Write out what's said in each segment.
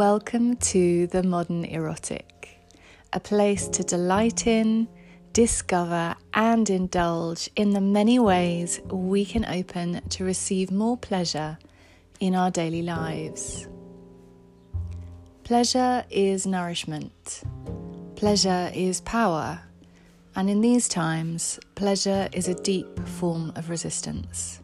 Welcome to the Modern Erotic, a place to delight in, discover, and indulge in the many ways we can open to receive more pleasure in our daily lives. Pleasure is nourishment, pleasure is power, and in these times, pleasure is a deep form of resistance.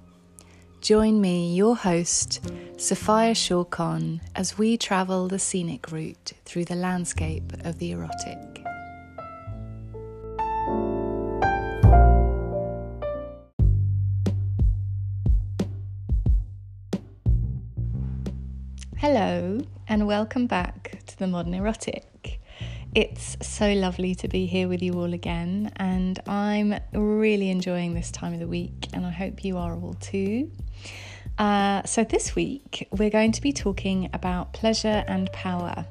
Join me, your host, Sophia Shawcon, as we travel the scenic route through the landscape of the erotic. Hello, and welcome back to the Modern Erotic. It's so lovely to be here with you all again, and I'm really enjoying this time of the week, and I hope you are all too. Uh, so, this week we're going to be talking about pleasure and power,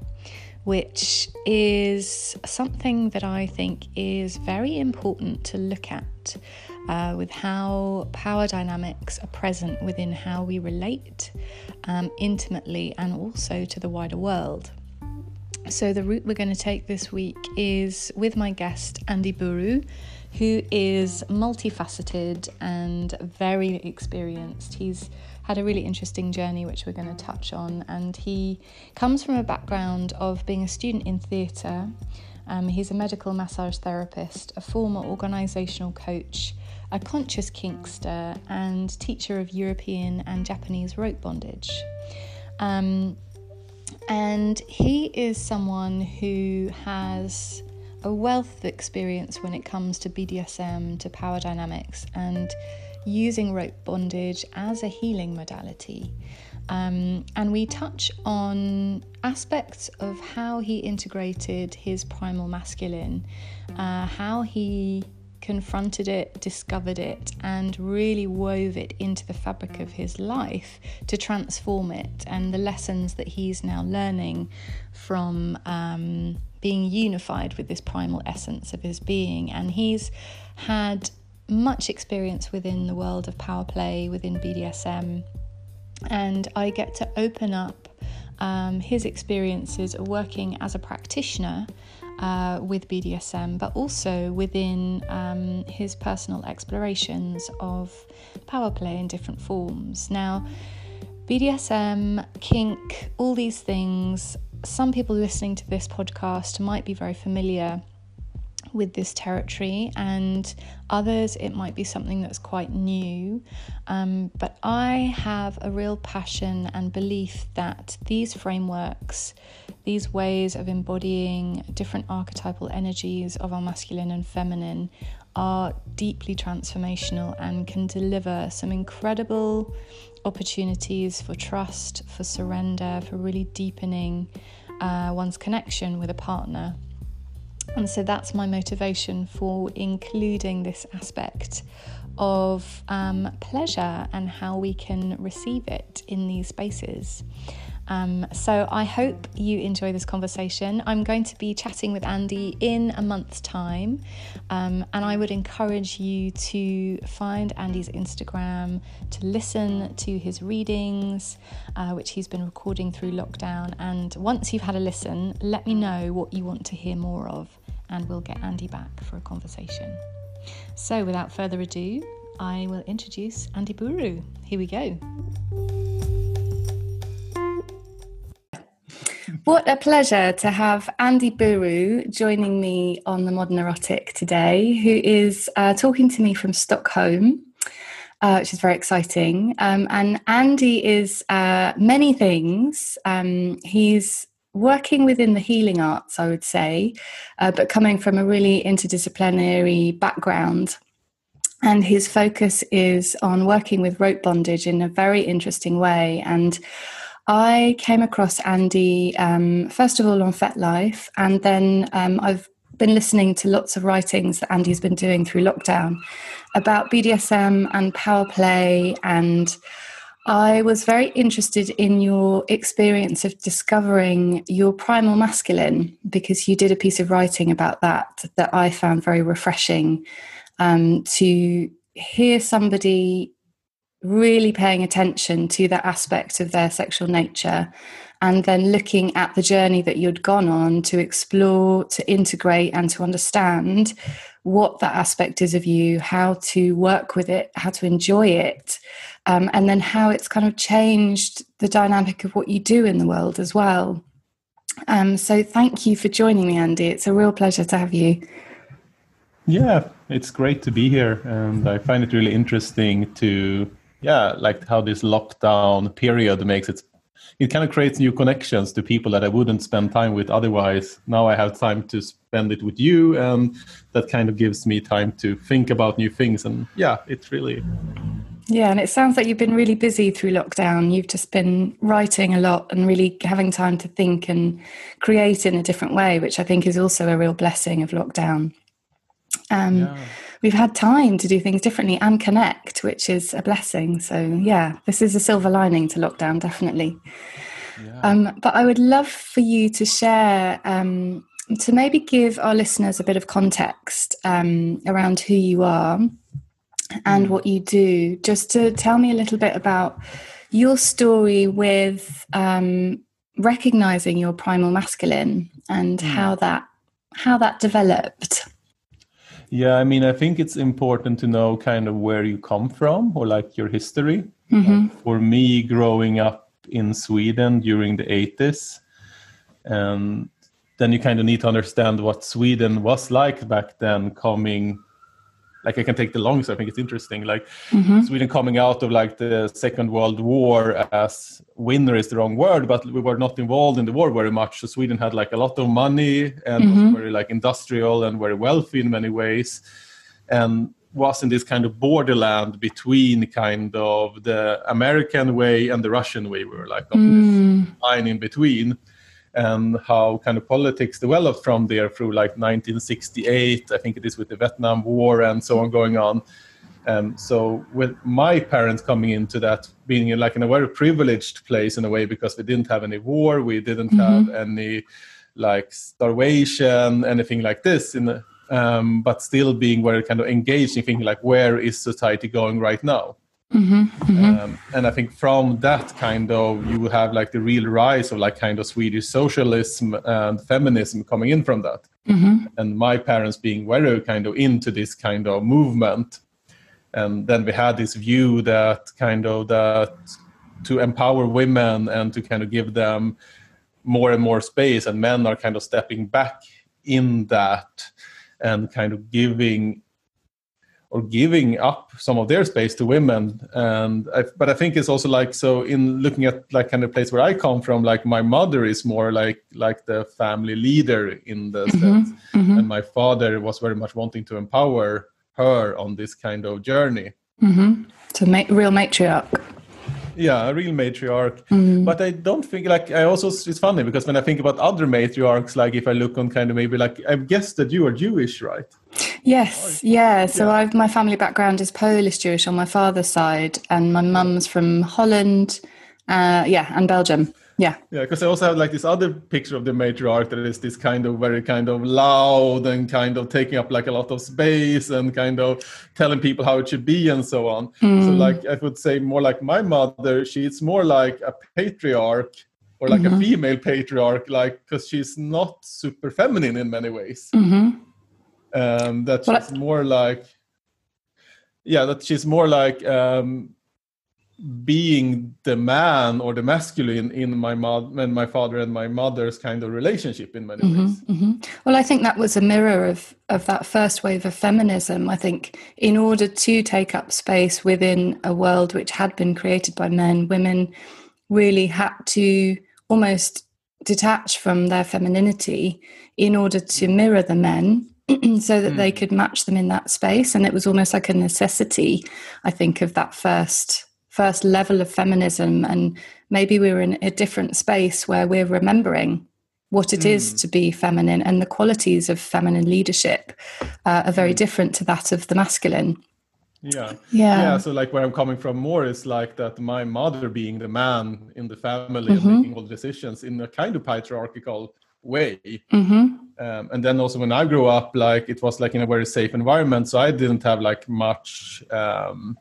which is something that I think is very important to look at uh, with how power dynamics are present within how we relate um, intimately and also to the wider world. So, the route we're going to take this week is with my guest, Andy Buru, who is multifaceted and very experienced. He's had a really interesting journey, which we're going to touch on. And he comes from a background of being a student in theatre. Um, he's a medical massage therapist, a former organisational coach, a conscious kinkster, and teacher of European and Japanese rope bondage. Um, and he is someone who has a wealth of experience when it comes to BDSM, to power dynamics, and using rope bondage as a healing modality. Um, and we touch on aspects of how he integrated his primal masculine, uh, how he confronted it, discovered it, and really wove it into the fabric of his life to transform it, and the lessons that he's now learning from um, being unified with this primal essence of his being. And he's had much experience within the world of power play, within BDSM, and I get to open up um, his experiences of working as a practitioner uh, with BDSM, but also within um, his personal explorations of power play in different forms. Now, BDSM, kink, all these things, some people listening to this podcast might be very familiar with this territory, and others it might be something that's quite new. Um, but I have a real passion and belief that these frameworks, these ways of embodying different archetypal energies of our masculine and feminine, are deeply transformational and can deliver some incredible opportunities for trust, for surrender, for really deepening uh, one's connection with a partner. And so that's my motivation for including this aspect of um, pleasure and how we can receive it in these spaces. Um, so I hope you enjoy this conversation. I'm going to be chatting with Andy in a month's time, um, and I would encourage you to find Andy's Instagram, to listen to his readings, uh, which he's been recording through lockdown. And once you've had a listen, let me know what you want to hear more of, and we'll get Andy back for a conversation. So without further ado, I will introduce Andy Buru. Here we go. What a pleasure to have Andy Buru joining me on the Modern Erotic today, who is uh, talking to me from Stockholm. Uh, which is very exciting. Um, and Andy is uh, many things. Um, he's working within the healing arts, I would say, uh, but coming from a really interdisciplinary background. And his focus is on working with rope bondage in a very interesting way. And I came across Andy um, first of all on FetLife, and then um, I've been listening to lots of writings that Andy's been doing through lockdown about BDSM and power play. And I was very interested in your experience of discovering your primal masculine because you did a piece of writing about that that I found very refreshing um, to hear somebody really paying attention to that aspect of their sexual nature and then looking at the journey that you'd gone on to explore, to integrate, and to understand what that aspect is of you, how to work with it, how to enjoy it, um, and then how it's kind of changed the dynamic of what you do in the world as well. Um, so, thank you for joining me, Andy. It's a real pleasure to have you. Yeah, it's great to be here, and I find it really interesting to, yeah, like how this lockdown period makes it. It kind of creates new connections to people that I wouldn't spend time with otherwise. Now I have time to spend it with you, and that kind of gives me time to think about new things. And yeah, it's really. Yeah, and it sounds like you've been really busy through lockdown. You've just been writing a lot and really having time to think and create in a different way, which I think is also a real blessing of lockdown. Um, yeah. We've had time to do things differently and connect, which is a blessing. So, yeah, this is a silver lining to lockdown, definitely. Yeah. Um, but I would love for you to share, um, to maybe give our listeners a bit of context um, around who you are and mm. what you do, just to tell me a little bit about your story with um, recognizing your primal masculine and mm. how that how that developed. Yeah, I mean, I think it's important to know kind of where you come from or like your history. Mm-hmm. Like for me, growing up in Sweden during the 80s, and then you kind of need to understand what Sweden was like back then, coming like I can take the longs. I think it's interesting. Like mm-hmm. Sweden coming out of like the Second World War as winner is the wrong word, but we were not involved in the war very much. So Sweden had like a lot of money and mm-hmm. was very like industrial and very wealthy in many ways, and was in this kind of borderland between kind of the American way and the Russian way. We were like on mm. this line in between and how kind of politics developed from there through like 1968 i think it is with the vietnam war and so on going on and so with my parents coming into that being in like in a very privileged place in a way because we didn't have any war we didn't mm-hmm. have any like starvation anything like this in the, um, but still being very kind of engaged in thinking like where is society going right now Mm-hmm, mm-hmm. Um, and I think from that kind of you have like the real rise of like kind of Swedish socialism and feminism coming in from that. Mm-hmm. And my parents being very kind of into this kind of movement. And then we had this view that kind of that to empower women and to kind of give them more and more space and men are kind of stepping back in that and kind of giving or giving up some of their space to women and I, but i think it's also like so in looking at like kind of place where i come from like my mother is more like like the family leader in the mm-hmm, sense mm-hmm. and my father was very much wanting to empower her on this kind of journey mm-hmm. so ma- real matriarch yeah, a real matriarch. Mm. But I don't think like I also it's funny because when I think about other matriarchs, like if I look on kind of maybe like I guess that you are Jewish, right? Yes, yeah. So yeah. I've my family background is Polish Jewish on my father's side, and my mum's from Holland, uh, yeah, and Belgium. Yeah. Yeah, because I also have like this other picture of the matriarch that is this kind of very kind of loud and kind of taking up like a lot of space and kind of telling people how it should be and so on. Mm. So like I would say more like my mother, she's more like a patriarch or like mm-hmm. a female patriarch, like because she's not super feminine in many ways. Mm-hmm. Um, that she's more like yeah, that she's more like um being the man or the masculine in my mother and my father and my mother's kind of relationship in many mm-hmm, ways. Mm-hmm. Well, I think that was a mirror of of that first wave of feminism. I think in order to take up space within a world which had been created by men, women really had to almost detach from their femininity in order to mirror the men so that mm. they could match them in that space and it was almost like a necessity i think of that first first level of feminism and maybe we're in a different space where we're remembering what it mm. is to be feminine and the qualities of feminine leadership uh, are very mm. different to that of the masculine yeah yeah yeah so like where i'm coming from more is like that my mother being the man in the family mm-hmm. and making all the decisions in a kind of patriarchal way mm-hmm. um, and then also when i grew up like it was like in a very safe environment so i didn't have like much um,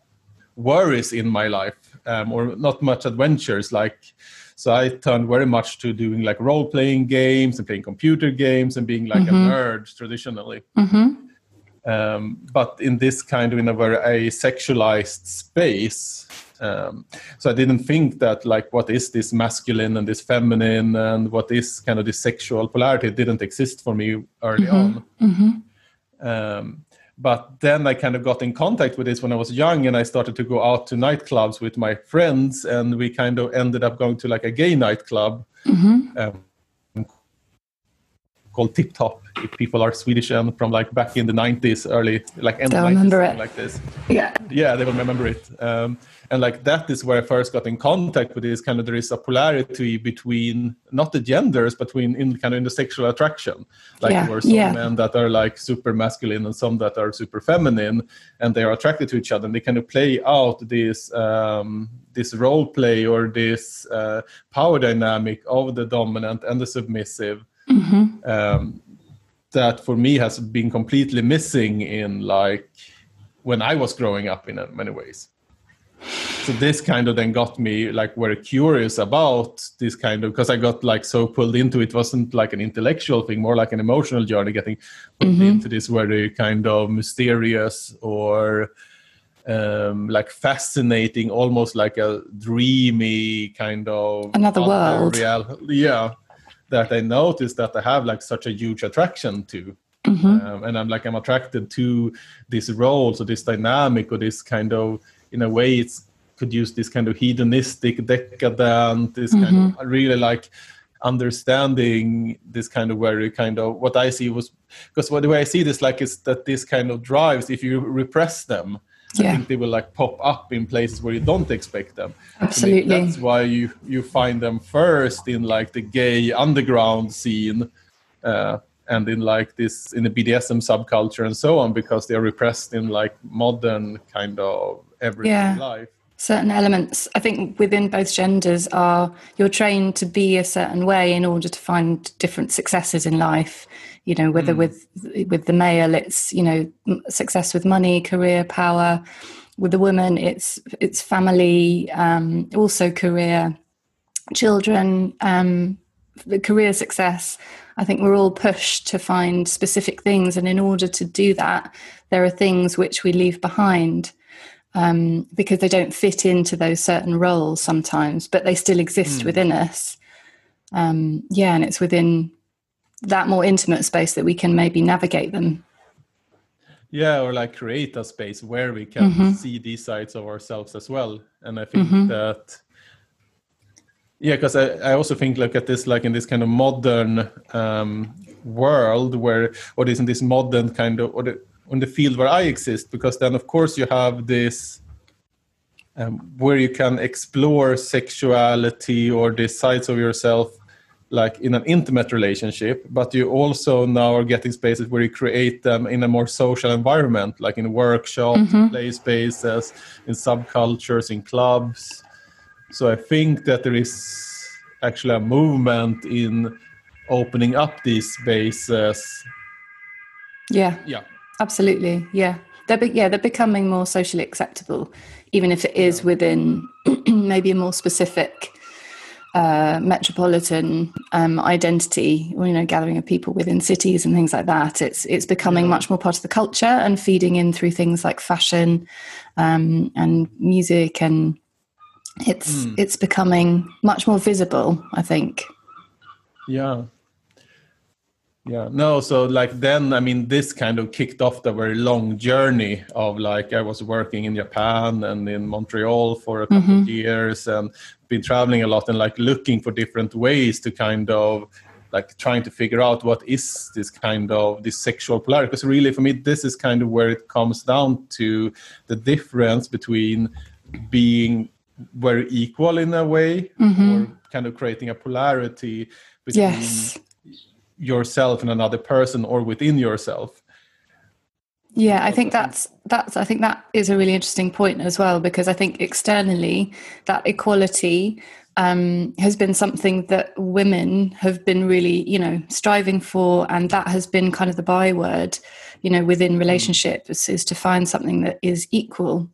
worries in my life um, or not much adventures like so i turned very much to doing like role playing games and playing computer games and being like mm-hmm. a nerd traditionally mm-hmm. um, but in this kind of in a very a sexualized space um, so i didn't think that like what is this masculine and this feminine and what is kind of this sexual polarity it didn't exist for me early mm-hmm. on mm-hmm. um, but then I kind of got in contact with this when I was young, and I started to go out to nightclubs with my friends, and we kind of ended up going to like a gay nightclub mm-hmm. um, called Tip Top. If people are Swedish and from like back in the '90s, early like end 90s, like this, yeah, yeah, they will remember it. Um, and like that is where I first got in contact with this kind of there is a polarity between not the genders, but between in kind of in the sexual attraction. Like yeah. there are some yeah. men that are like super masculine and some that are super feminine, and they are attracted to each other, and they kind of play out this um, this role play or this uh, power dynamic of the dominant and the submissive. Mm-hmm. Um, that for me has been completely missing in like when I was growing up in many ways so this kind of then got me like very curious about this kind of because i got like so pulled into it. wasn't like an intellectual thing more like an emotional journey getting mm-hmm. into this very kind of mysterious or um, like fascinating almost like a dreamy kind of another world real, yeah that i noticed that i have like such a huge attraction to mm-hmm. um, and i'm like i'm attracted to this role so this dynamic or this kind of in a way it's could use this kind of hedonistic decadent this mm-hmm. kind of really like understanding this kind of very kind of what i see was because what the way i see this like is that this kind of drives if you repress them yeah. i think they will like pop up in places where you don't expect them absolutely that's why you you find them first in like the gay underground scene uh, and in like this in the bdsm subculture and so on because they are repressed in like modern kind of everyday yeah. life certain elements i think within both genders are you're trained to be a certain way in order to find different successes in life you know whether mm. with with the male it's you know success with money career power with the woman it's it's family um, also career children um, career success i think we're all pushed to find specific things and in order to do that there are things which we leave behind um, because they don't fit into those certain roles sometimes, but they still exist mm. within us. Um, yeah, and it's within that more intimate space that we can maybe navigate them. Yeah, or like create a space where we can mm-hmm. see these sides of ourselves as well. And I think mm-hmm. that, yeah, because I, I also think like at this, like in this kind of modern um, world where, or is in this modern kind of, or the, on the field where I exist, because then of course you have this um, where you can explore sexuality or the sides of yourself like in an intimate relationship but you also now are getting spaces where you create them in a more social environment like in workshops mm-hmm. play spaces in subcultures in clubs. So i think that there is actually a movement in opening up these spaces. Yeah. Yeah. Absolutely, yeah. They're be- yeah they're becoming more socially acceptable, even if it is within maybe a more specific uh, metropolitan um, identity, or, you know, gathering of people within cities and things like that. It's it's becoming yeah. much more part of the culture and feeding in through things like fashion um, and music, and it's mm. it's becoming much more visible. I think. Yeah, yeah no so like then i mean this kind of kicked off the very long journey of like i was working in japan and in montreal for a couple mm-hmm. of years and been traveling a lot and like looking for different ways to kind of like trying to figure out what is this kind of this sexual polarity. Because really for me this is kind of where it comes down to the difference between being very equal in a way mm-hmm. or kind of creating a polarity between yes. yourself and another person or within yourself yeah i think that's that's i think that is a really interesting point as well because i think externally that equality um, has been something that women have been really you know striving for and that has been kind of the byword you know within mm. relationships is to find something that is equal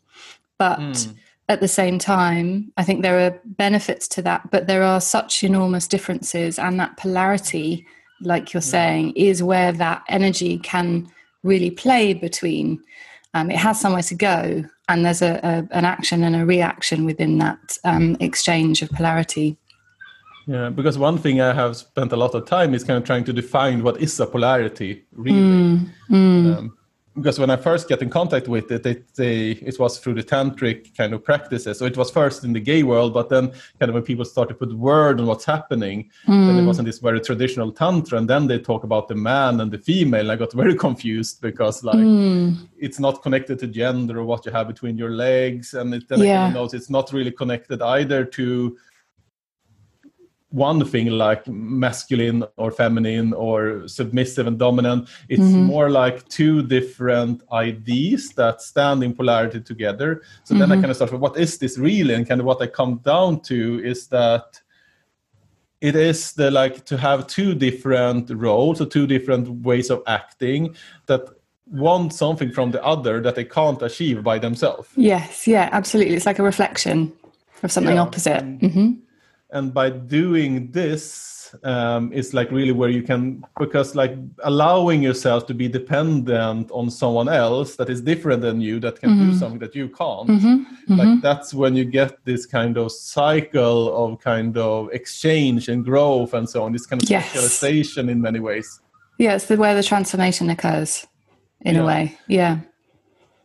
but mm. at the same time, I think there are benefits to that, but there are such enormous differences, and that polarity, like you're yeah. saying, is where that energy can really play between. Um, it has somewhere to go, and there's a, a, an action and a reaction within that um, exchange of polarity. Yeah, because one thing I have spent a lot of time is kind of trying to define what is a polarity really. Mm, mm. Um, because when I first get in contact with it, it, they, it was through the tantric kind of practices. So it was first in the gay world, but then kind of when people start to put word on what's happening, mm. then it wasn't this very traditional tantra, and then they talk about the man and the female. I got very confused because like mm. it's not connected to gender or what you have between your legs, and it, then yeah. I of it's not really connected either to one thing like masculine or feminine or submissive and dominant. It's mm-hmm. more like two different ideas that stand in polarity together. So mm-hmm. then I mm-hmm. kind of start with what is this really? And kind of what I come down to is that it is the like to have two different roles or two different ways of acting that want something from the other that they can't achieve by themselves. Yes, yeah, absolutely. It's like a reflection of something yeah. opposite. Mm-hmm and by doing this um, is like really where you can because like allowing yourself to be dependent on someone else that is different than you that can mm-hmm. do something that you can't mm-hmm. Mm-hmm. like that's when you get this kind of cycle of kind of exchange and growth and so on this kind of yes. specialization in many ways yeah it's the where the transformation occurs in yeah. a way yeah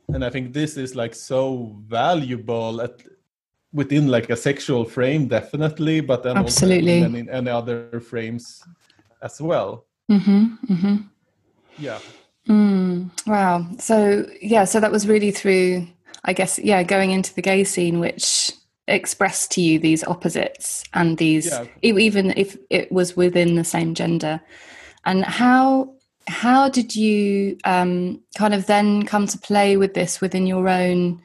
and i think this is like so valuable at within like a sexual frame definitely but then absolutely also in any other frames as well. Mm-hmm, mm-hmm. yeah. Mm, wow. So yeah so that was really through i guess yeah going into the gay scene which expressed to you these opposites and these yeah. even if it was within the same gender. And how how did you um, kind of then come to play with this within your own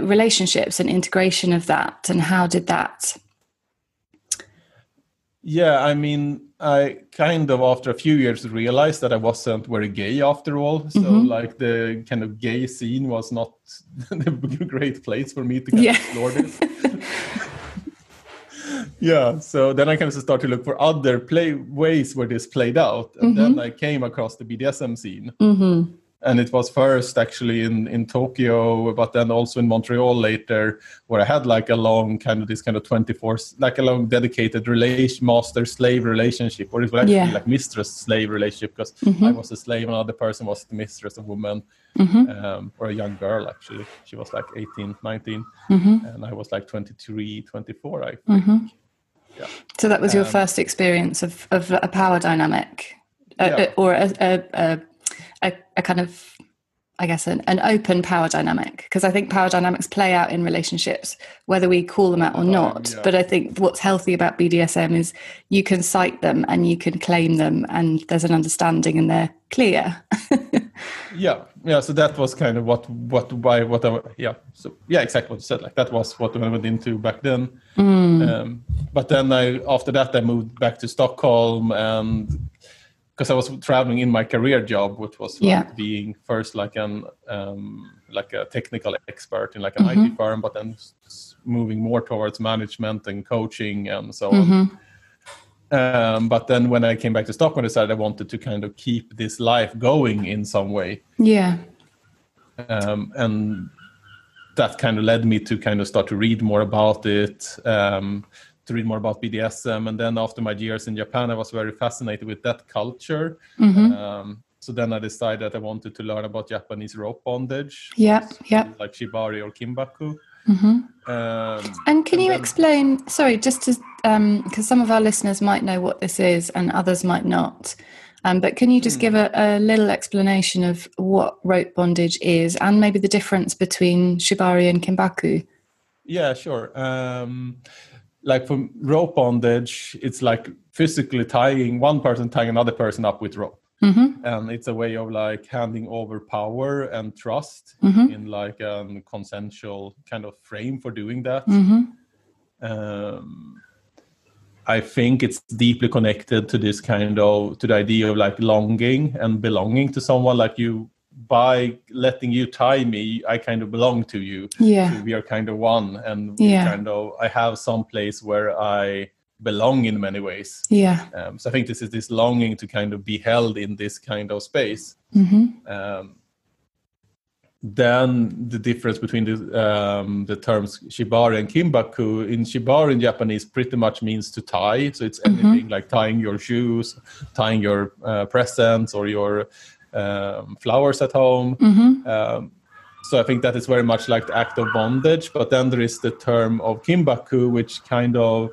relationships and integration of that and how did that yeah i mean i kind of after a few years realized that i wasn't very gay after all so mm-hmm. like the kind of gay scene was not a great place for me to yeah. explore this yeah so then i kind of started to look for other play ways where this played out and mm-hmm. then i came across the bdsm scene mm-hmm and it was first actually in in Tokyo, but then also in Montreal later, where I had like a long kind of this kind of twenty four, like a long dedicated relation, master slave relationship, or it was actually yeah. like mistress slave relationship because mm-hmm. I was a slave and another person was the mistress, a woman, mm-hmm. um, or a young girl actually. She was like 18, 19, mm-hmm. and I was like 23, 24, I think. Mm-hmm. Yeah. So that was your um, first experience of, of a power dynamic, uh, yeah. uh, or a, a, a a, a kind of I guess an, an open power dynamic because I think power dynamics play out in relationships whether we call them out or not. Um, yeah. But I think what's healthy about BDSM is you can cite them and you can claim them, and there's an understanding and they're clear. yeah, yeah. So that was kind of what what why what I, yeah. So yeah, exactly what you said. Like that was what I went into back then. Mm. Um, but then I after that I moved back to Stockholm and because I was traveling in my career job, which was like yeah. being first like an um, like a technical expert in like an mm-hmm. IT firm, but then moving more towards management and coaching and so mm-hmm. on. Um, but then when I came back to Stockholm, I decided I wanted to kind of keep this life going in some way. Yeah. Um, and that kind of led me to kind of start to read more about it. Um, to read more about BDSM. And then after my years in Japan, I was very fascinated with that culture. Mm-hmm. Um, so then I decided that I wanted to learn about Japanese rope bondage. Yeah, yeah. Like shibari or kimbaku. Mm-hmm. Um, and can and you then, explain? Sorry, just to because um, some of our listeners might know what this is and others might not. Um, but can you just give a, a, little explanation of what rope bondage is and maybe the difference between shibari and kimbaku? Yeah, sure. Um, like for rope bondage, it's like physically tying one person tying another person up with rope. Mm-hmm. And it's a way of like handing over power and trust mm-hmm. in like a consensual kind of frame for doing that. Mm-hmm. Um, I think it's deeply connected to this kind of to the idea of like longing and belonging to someone. Like you by letting you tie me, I kind of belong to you. Yeah. We are kind of one, and we Yeah. kind of I have some place where I belong in many ways. Yeah. Um, so I think this is this longing to kind of be held in this kind of space. hmm Um, then the difference between the um, the terms shibari and kimbaku in shibari in Japanese pretty much means to tie. So it's anything like tying your shoes, tying your uh, presents or your um, flowers at home. hmm Um, so I think that is very much like the act of bondage. But then there is the term of kimbaku, which kind of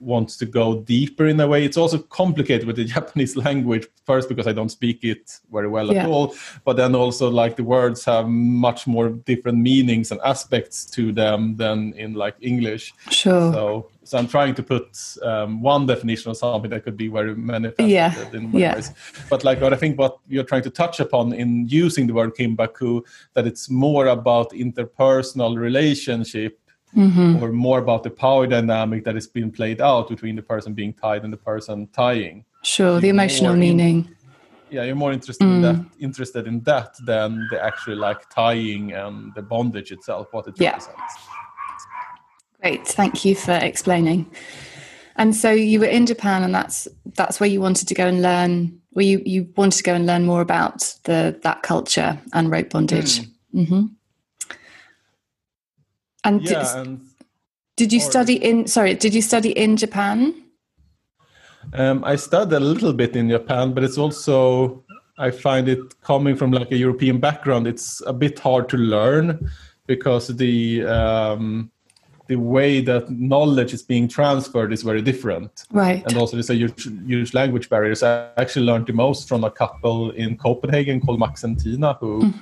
wants to go deeper in a way. It's also complicated with the Japanese language, first because I don't speak it very well Yeah. at all, but then also like the words have much more different meanings and aspects to them than in like English. Sure. So, so I'm trying to put um, one definition of something that could be very manifested Yeah, in many yeah. ways. But like what I think what you're trying to touch upon in using the word kimbaku, that it's more about interpersonal relationship hmm or more about the power dynamic that is being played out between the person being tied and the person tying. Sure. The You're emotional more in- meaning. Yeah, you're more interested in Mm. that interested in that than the actual like tying and the bondage itself, what it Yeah. represents. Great, thank you for explaining. And so you were in Japan, and that's that's where you wanted to go and learn. Where you you wanted to go and learn more about the that culture and rope bondage. hmm And Yeah, did, and did you or- study in? Sorry, did you study in Japan? Um, I studied a little bit in Japan, but it's also I find it coming from like a European background. It's a bit hard to learn because the um, the way that knowledge is being transferred is very different, Right. and also there's a huge, huge language barriers. I actually learned the most from a couple in Copenhagen called Max and Tina who.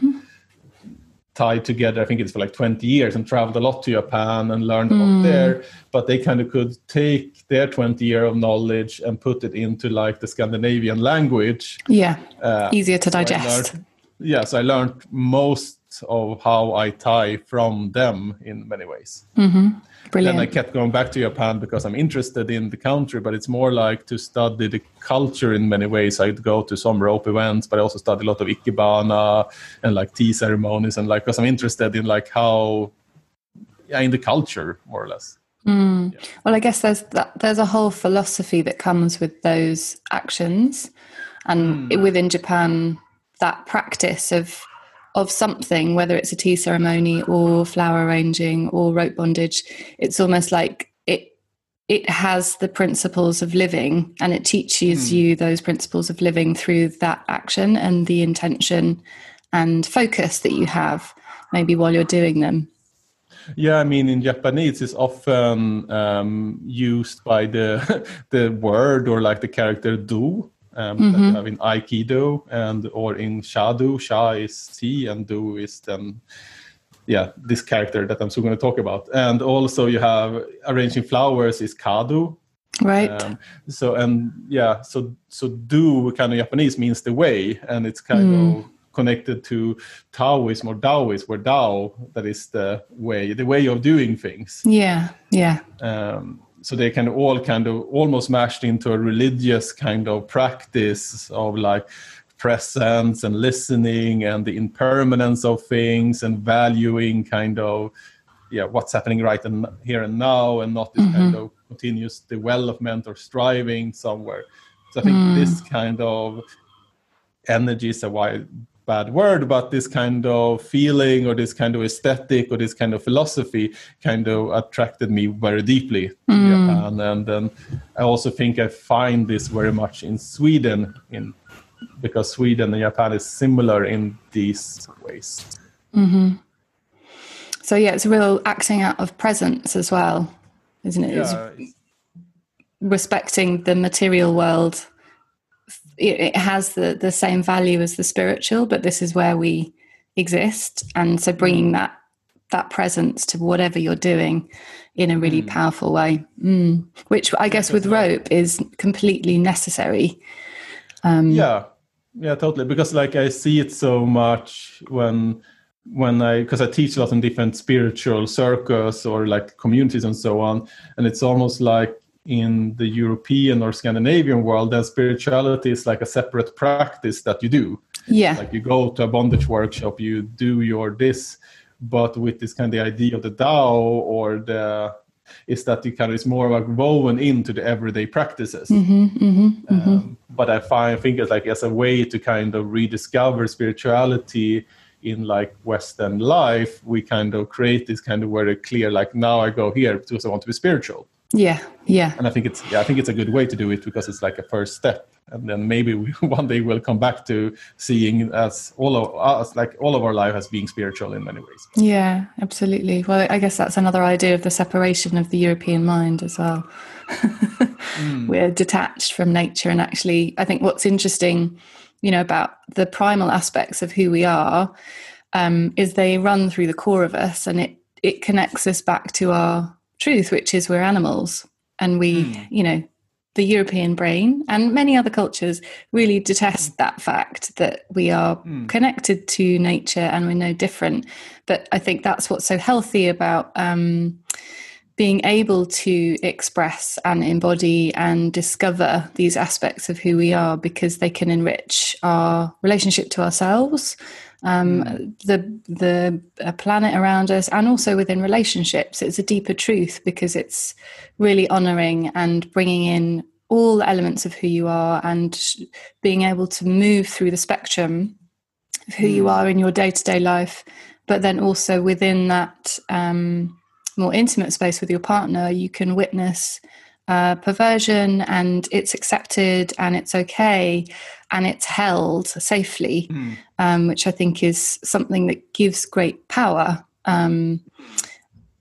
Tied together, I think it's for like 20 years and traveled a lot to Japan and learned a lot there. But they kind of could take their 20 year of knowledge and put it into like the Scandinavian language. Yeah. Uh, Easier to so digest. learned- yes, I learned most of how I tie from them in many ways. And then I kept going back to Japan because I'm interested in the country, but it's more like to study the culture in many ways. I'd go to some rope events, but I also study a lot of ikebana and like tea ceremonies, and like because I'm interested in like how, yeah, in the culture more or less. Mm. Well, I guess there's that, there's a whole philosophy that comes with those actions, and hmm. within Japan, that practice of of something, whether it's a tea ceremony or flower arranging or rope bondage, it's almost like it it has the principles of living, and it teaches you those principles of living through that action and the intention and focus that you have, maybe while you're doing them. Yeah, I mean, in Japanese, it's often um, used by the the word or like the character do um, that you have in Aikido and or in Shadu. Sha is tea and do is then yeah this character that I'm soon going to talk about. And also you have arranging flowers is kado. Right. Um, so and yeah, so so do kind of Japanese means the way, and it's kind of connected to Taoism or Taoism, where Tao that is the way, the way of doing things. yeah. Yeah. Um, so they kind of all kind of almost mashed into a religious kind of practice of like presence and listening and the impermanence of things and valuing kind of yeah what's happening right and here and now and not this kind mm-hmm. of continuous development or striving somewhere. So i think mm. this kind of energy is a wild bad word but this kind of feeling or this kind of aesthetic or this kind of philosophy kind of attracted me very deeply mm. to japan and then i also think i find this very much in sweden in because sweden and japan is similar in these ways mm-hmm. So yeah, it's a real acting out of presence as well, isn't it? It's yeah respecting the material world. It, has the the same value as the spiritual, but this is where we exist, and so bringing that that presence to whatever you're doing in a really powerful way, mm. which I guess with rope is completely necessary. yeah. Yeah totally. Because like i see it so much when when i because i teach a lot in different spiritual circles or like communities and so on. And it's almost like in the European or Scandinavian world, then spirituality is like a separate practice that you do. Yeah. Like you go to a bondage workshop, you do your this, but with this kind of idea of the Tao or the is that you kind of is more like woven into the everyday practices. Mm-hmm, mm-hmm, mm-hmm. Um, but I find I think it's like as a way to kind of rediscover spirituality in like Western life, we kind of create this kind of very clear like now I go here because I want to be spiritual. Yeah, yeah. And I think it's yeah, I think it's a good way to do it because it's like a first step. And then maybe we one day we'll come back to seeing as all of us like all of our life as being spiritual in many ways. Yeah, absolutely. Well, I guess that's another idea of the separation of the European mind as well. mm. We're detached from nature and actually I think what's interesting, you know, about the primal aspects of who we are um, is they run through the core of us and it it connects us back to our truth, which is we're animals. And we, mm. you know, the European brain and many other cultures really detest that fact that we are mm. connected to nature and we're no different. But I think that's what's so healthy about um, being able to express and embody and discover these aspects of who we are because they can enrich our relationship to ourselves um, mm. the the uh, planet around us, and also within relationships. It's a deeper truth because it's really honoring and bringing in all elements of who you are and being able to move through the spectrum of who you are in your day to day life, but then also within that um, more intimate space with your partner, you can witness uh, perversion and it's accepted and it's okay and it's held safely, mm. um, which I think is something that gives great power. Um,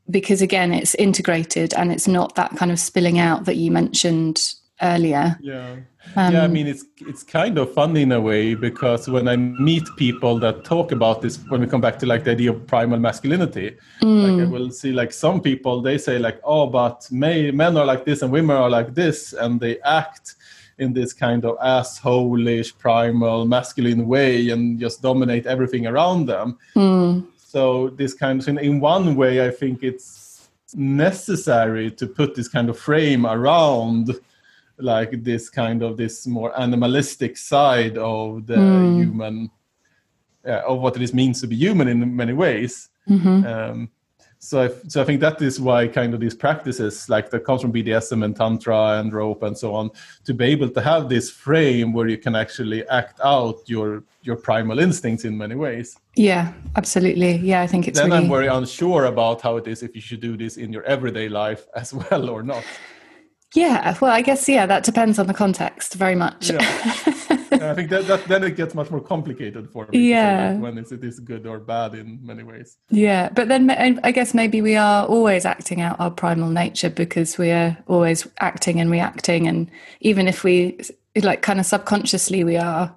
because again, it's integrated and it's not that kind of spilling out that you mentioned earlier. Yeah. Um, yeah, I mean it's it's kind of fun in a way because when I meet people that talk about this, when we come back to like the idea of primal masculinity, mm. like I will see like some people they say like, oh, but may, men are like this and women are like this, and they act in this kind of assholeish primal masculine way and just dominate everything around them. Mm. So this kind of in one way, I think it's necessary to put this kind of frame around like this kind of this more animalistic side of the mm. human uh, of what it means to be human in many ways mm-hmm. um, so I, so I think that is why kind of these practices like that comes from BDSM and tantra and rope and so on to be able to have this frame where you can actually act out your your primal instincts in many ways. Yeah, absolutely. Yeah, I think it's. Then really... I'm very unsure about how it is if you should do this in your everyday life as well or not. Yeah, well, I guess yeah, that depends on the context very much. Yeah. I think that, that then it gets much more complicated for me. Yeah, when it is good or bad in many ways. Yeah, but then I guess maybe we are always acting out our primal nature because we are always acting and reacting, and even if we like kind of subconsciously we are,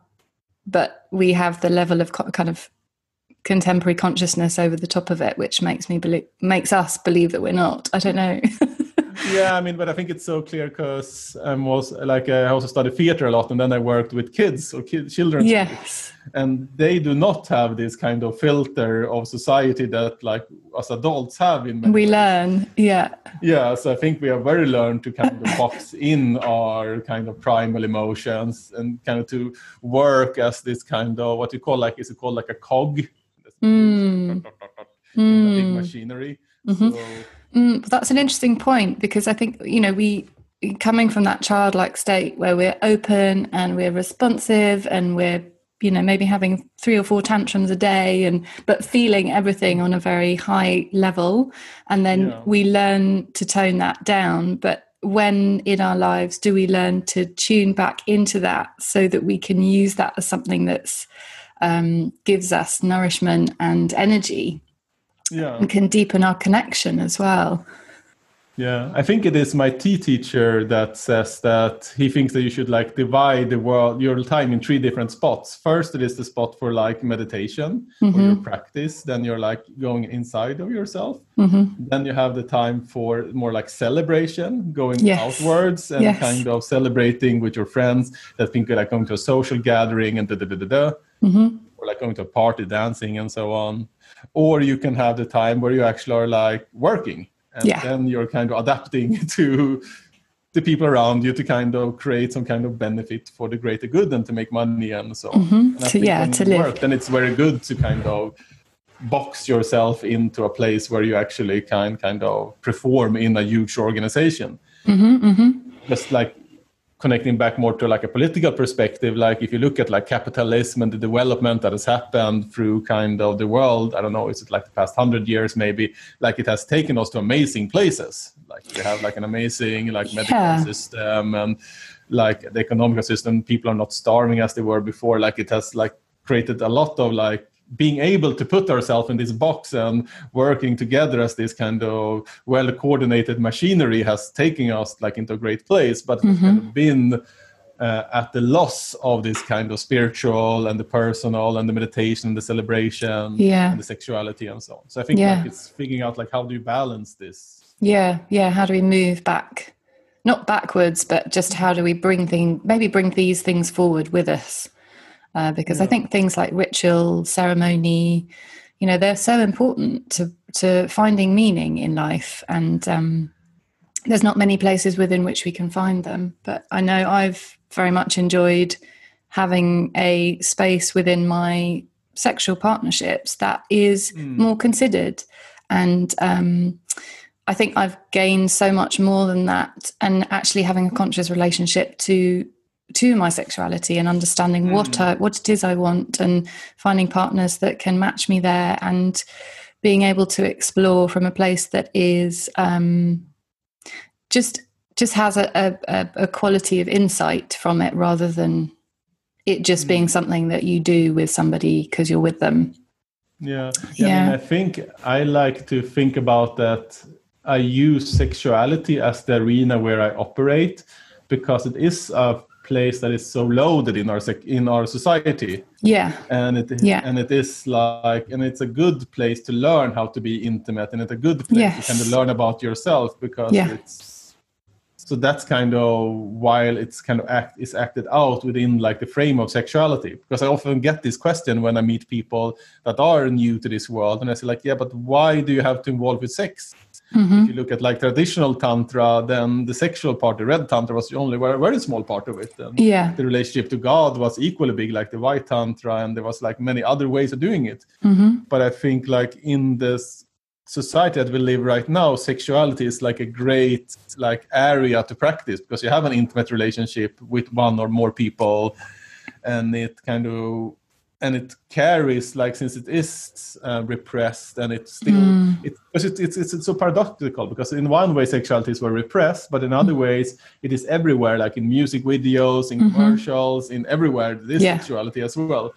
but we have the level of kind of contemporary consciousness over the top of it, which makes me believe makes us believe that we're not. I don't know. yeah, I mean, but I think it's so clear because I was like I also studied theater a lot, and then I worked with kids or kid, children. Yes, and they do not have this kind of filter of society that like us adults have. In we ways. learn, yeah, yeah. So I think we are very learned to kind of box in our kind of primal emotions and kind of to work as this kind of what you call like is it called like a cog? Mm. in big machinery. Mm-hmm. So, Mm, that's an interesting point because I think you know we coming from that childlike state where we're open and we're responsive and we're you know maybe having three or four tantrums a day and but feeling everything on a very high level. And then yeah. we learn to tone that down. But when in our lives do we learn to tune back into that so that we can use that as something that's um, gives us nourishment and energy yeah. and can deepen our connection as well. Yeah, I think it is my tea teacher that says that he thinks that you should like divide the world your time in three different spots. First, it is the spot for like meditation mm-hmm. or your practice. Then you're like going inside of yourself. Mm-hmm. Then you have the time for more like celebration, going yes. outwards and yes. kind of celebrating with your friends. That think like going to a social gathering and da da da da da, mm-hmm. or like going to a party, dancing and so on or you can have the time where you actually are like working and yeah. then you're kind of adapting to the people around you to kind of create some kind of benefit for the greater good and to make money and so on. Mm-hmm. And yeah, to live. Work, then it's very good to kind of box yourself into a place where you actually can kind of perform in a huge organization. Mm-hmm, mm-hmm. Just like connecting back more to like a political perspective like if you look at like capitalism and the development that has happened through kind of the world i don't know is it like the past 100 years maybe like it has taken us to amazing places. Like we have like an amazing like medical yeah. system and like the economical system. People are not starving as they were before. Like it has like created a lot of like being able to put ourselves in this box and working together as this kind of well coordinated machinery has taken us like into a great place but mm-hmm. kind of been uh, at the loss of this kind of spiritual and the personal and the meditation and the celebration yeah. and the sexuality and so on so i think yeah. like it's figuring out like how do you balance this yeah yeah how do we move back not backwards but just how do we bring things maybe bring these things forward with us uh, because yeah. I think things like ritual, ceremony, you know, they're so important to to finding meaning in life, and um, there's not many places within which we can find them. But I know I've very much enjoyed having a space within my sexual partnerships that is mm. more considered and um, I think I've gained so much more than that, and actually having a conscious relationship to to my sexuality and understanding mm. what I, what it is I want and finding partners that can match me there and being able to explore from a place that is um, just just has a, a, a, quality of insight from it rather than it just mm. being something that you do with somebody because you're with them. Yeah. yeah. yeah. I, mean, I think I like to think about that. I use sexuality as the arena where I operate because it is a place that is so loaded in our sec- in our society yeah and it yeah. and it is like and it's a good place to learn how to be intimate and it's a good place yes. to kind of learn about yourself because yeah. it's so that's kind of while it's kind of act is acted out within like the frame of sexuality because i often get this question when i meet people that are new to this world and i say like yeah but why do you have to involve with sex Mm-hmm. If you look at like traditional tantra, then the sexual part, the red tantra, was only a very small part of it. And yeah. the relationship to God was equally big, like the white tantra, and there was like many other ways of doing it. Mm-hmm. But I think like in this society that we live right now, sexuality is like a great like area to practice because you have an intimate relationship with one or more people, and it kind of and it carries like since it is uh, repressed and it's still mm. it, it's, it's, it's so paradoxical because in one way sexualities were repressed but in other mm. ways it is everywhere like in music videos in mm-hmm. commercials in everywhere this yeah. sexuality as well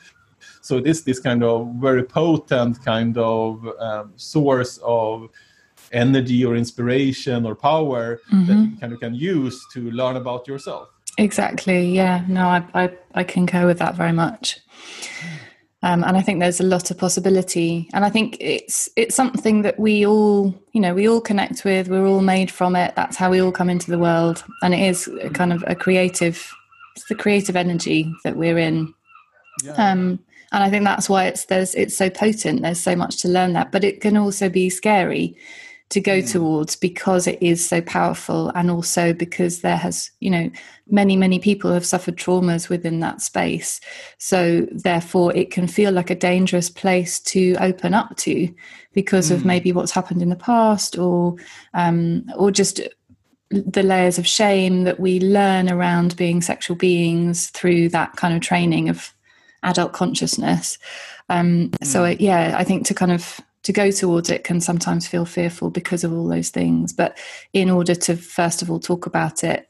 so it is this kind of very potent kind of um, source of energy or inspiration or power mm-hmm. that you kind of can use to learn about yourself exactly yeah no i i, I concur with that very much um, and I think there's a lot of possibility. And I think it's it's something that we all, you know, we all connect with. We're all made from it. That's how we all come into the world. And it is kind of a creative, it's the creative energy that we're in. Yeah. Um, and I think that's why it's there's it's so potent. There's so much to learn that, but it can also be scary to go mm. towards because it is so powerful and also because there has you know many many people have suffered traumas within that space so therefore it can feel like a dangerous place to open up to because mm. of maybe what's happened in the past or um, or just the layers of shame that we learn around being sexual beings through that kind of training of adult consciousness um, mm. so yeah i think to kind of to go towards it can sometimes feel fearful because of all those things. But in order to first of all talk about it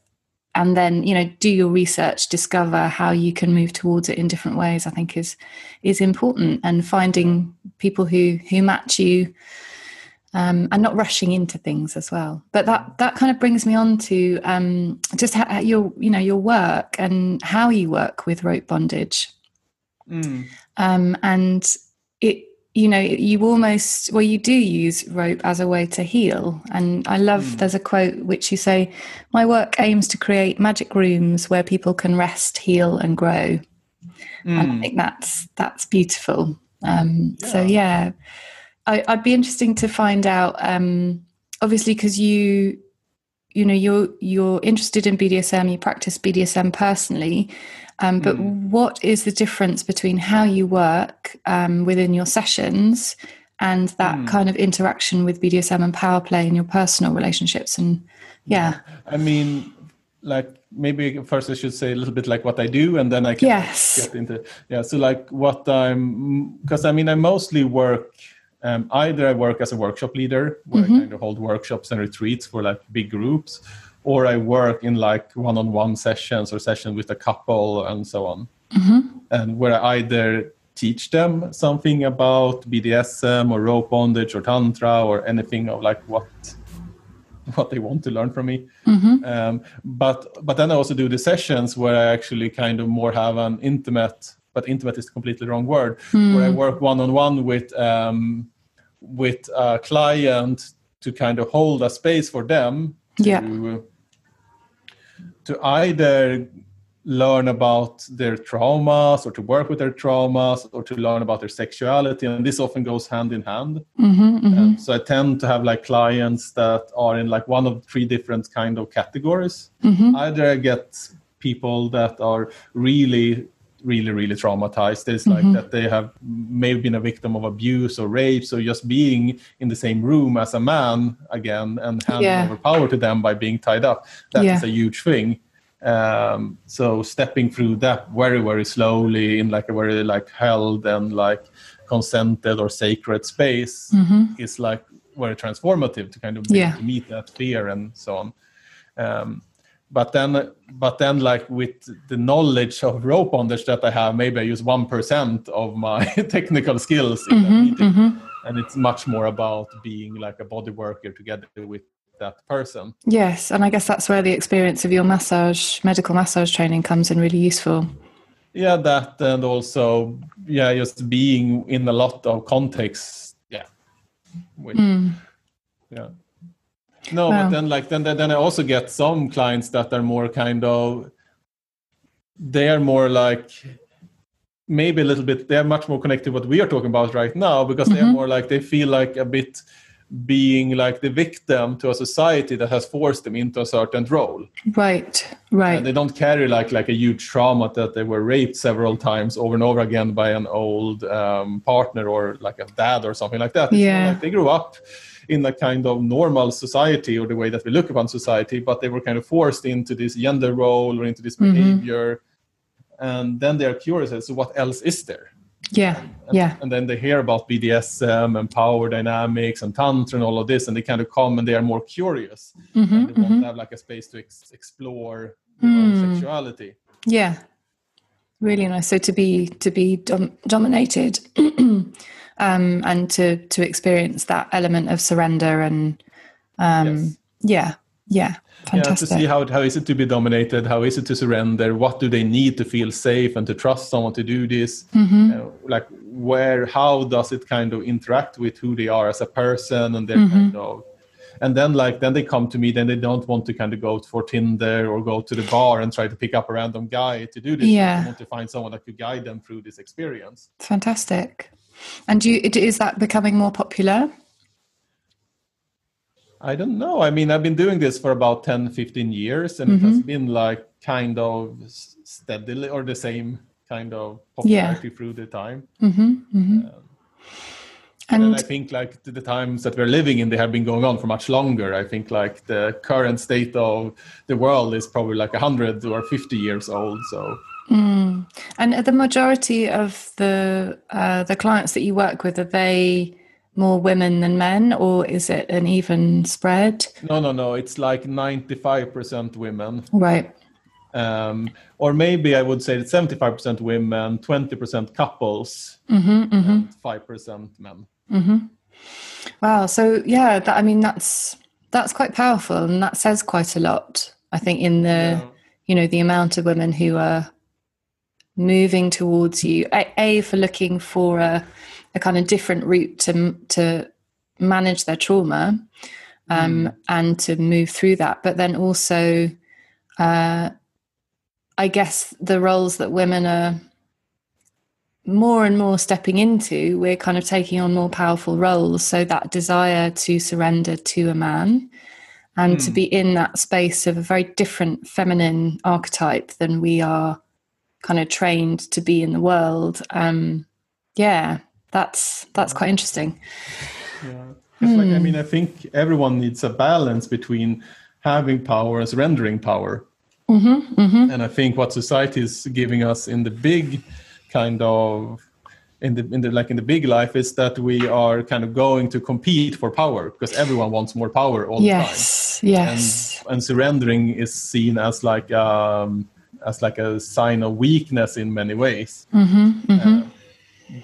and then you know do your research discover how you can move towards it in different ways i think is is important. And finding people who who match you um, and not rushing into things as well. But that that kind of brings me on to um, just how, your you know your work and how you work with rope bondage. Mm. um, and it you know you almost well you do use rope as a way to heal and i love mm. there's a quote which you say my work aims to create magic rooms where people can rest heal and grow mm. and i hmm. think that's that's beautiful um, yeah. so yeah I, would be interesting to find out um, obviously because you you know you're you're interested in BDSM, you practice BDSM personally, um, but mm. what is the difference between how you work um, within your sessions and that mm. kind of interaction with BDSM and power play in your personal relationships? And yeah, I mean, like maybe first I should say a little bit like what I do, and then I can yes. get into yeah. So like what I'm because I mean I mostly work um, either I work as a workshop leader where mm-hmm. I kind of hold workshops and retreats for like big groups, or I work in like one-on-one sessions or sessions with a couple and so on, mm-hmm. and where I either teach them something about BDSM or rope bondage or tantra or anything of like what what they want to learn from me. Mm-hmm. Um, but but then I also do the sessions where I actually kind of more have an intimate, but intimate is completely wrong word. Mm. Where I work one on one with um, with a client to kind of hold a space for them. To, yeah. To either learn about their traumas or to work with their traumas or to learn about their sexuality and this often goes hand in hand mm-hmm, mm-hmm. So i tend to have like clients that are in like one of three different kind of categories mm-hmm. either i get people that are really really really traumatized it's like mm-hmm. that they have maybe been a victim of abuse or rape so just being in the same room as a man again and handing yeah. over power to them by being tied up that yeah. is a huge thing um, so stepping through that very very slowly in like a very like held and like consented or sacred space mm-hmm. is like very transformative to kind of yeah. meet that fear and so on um, but then but then like with the knowledge of rope bondage that i have maybe i use 1% of my technical skills in mm-hmm, that meeting mm-hmm. and it's much more about being like a body worker together with that person. Yes, and I guess that's where the experience of your massage, medical massage training comes in really useful. Yeah, that and also yeah, just being in a lot of contexts. Yeah, with, mm. yeah. No, but then like then then I also get some clients that are more kind of they are more like maybe a little bit they are much more connected what we are talking about right now because mm-hmm. they are mm-hmm. more like they feel like a bit being like the victim to a society that has forced them into a certain role right right and they don't carry like like a huge trauma that they were raped several times over and over again by an old um, partner or like a dad or something like that yeah like they grew up in a kind of normal society or the way that we look upon society but they were kind of forced into this gender role or into this mm-hmm. behavior mm-hmm. and then they're curious as to what else is there yeah, and, yeah. And then they hear about BDSM and power dynamics and tantra and all of this, and they kind of come and they are more curious. Mm-hmm, and they mm-hmm. want to have like a space to ex- explore mm. sexuality. Yeah, really nice. So to be to be dom- dominated, um, and to to experience that element of surrender and um, yes. yeah, yeah. Fantastic. Yeah, to see how how is it to be dominated, how is it to surrender, what do they need to feel safe and to trust someone to do this, mm-hmm. uh, like where how does it kind of interact with who they are as a person and their mm-hmm. kind of and then like then they come to me then they don't want to kind of go for tinder or go to the bar and try to pick up a random guy to do this yeah. they want to find someone that could guide them through this experience fantastic and you, is that becoming more popular I don't know. I mean, I've been doing this for about 10, 15 years, and mm-hmm. it has mm-hmm. been like kind of steadily or the same kind of popularity yeah. through the time. Mm-hmm. Mm-hmm. Um, and, and I think like the, the, times that we're living in, they have been going on for much longer. I think like the current state of the world is probably like 100 or 50 years old. So. Mm. And the majority of the uh, the clients that you work with are they more women than men, or is it an even spread? No, no, no. It's like 95% women. Right. Um, or maybe I would say that 75% women, 20% couples, mm-hmm, mm-hmm. 5% men. Mm-hmm. Wow. So yeah, that, I mean that's that's quite powerful, and that says quite a lot. I think in the yeah. you know the amount of women who are moving towards you. A, a for looking for a a kind of different route to to manage their trauma um, mm. and to move through that. But then also, uh, I guess the roles that women are more and more stepping into, we're kind of taking on more powerful roles. So that desire to surrender to a man and mm. to be in that space of a very different feminine archetype than we are kind of trained to be in the world. Um, yeah, that's that's quite interesting. Yeah. Mm. Like, I hmm. mean, I think everyone needs a balance between having power and surrendering power. Mm-hmm, mm-hmm. And I think what society is giving us in the big kind of in the in the like in the big life is that we are kind of going to compete for power because everyone wants more power all yes, the time. Yes. And, and surrendering is seen as like um, as like a sign of weakness in many ways. Mm-hmm, mm-hmm. Uh,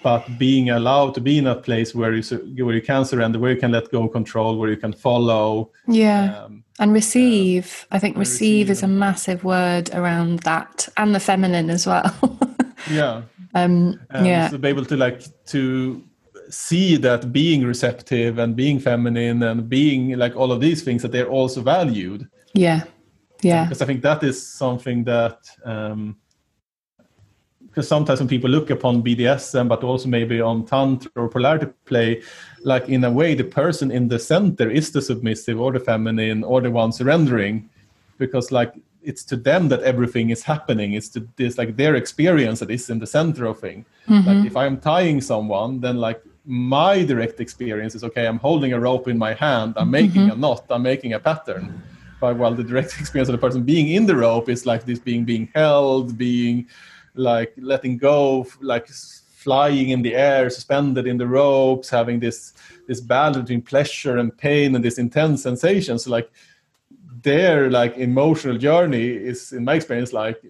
but being allowed to be in a place where you where you can surrender, where you can let go control, where you can follow. Yeah. Um, and receive. Uh, I think receive, receive is a massive word around that, and the feminine as well. yeah. Um, yeah. To be able to like to see that being receptive and being feminine and being like all of these things that they're also valued. Yeah. Yeah. Because I think that is something that. Um, because sometimes when people look upon BDSM, but also maybe on Tantra or polarity play, like in a way, the person in the center is the submissive or the feminine or the one surrendering, because like it's to them that everything is happening. It's to this like their experience that is in the center of thing. Mm-hmm. Like if I'm tying someone, then like my direct experience is okay. I'm holding a rope in my hand. I'm making mm-hmm. a knot. I'm making a pattern. While the direct experience of the person being in the rope is like this being being held, being like letting go, like flying in the air, suspended in the ropes, having this this balance between pleasure and pain and this intense sensation. So like their like emotional journey is, in my experience, like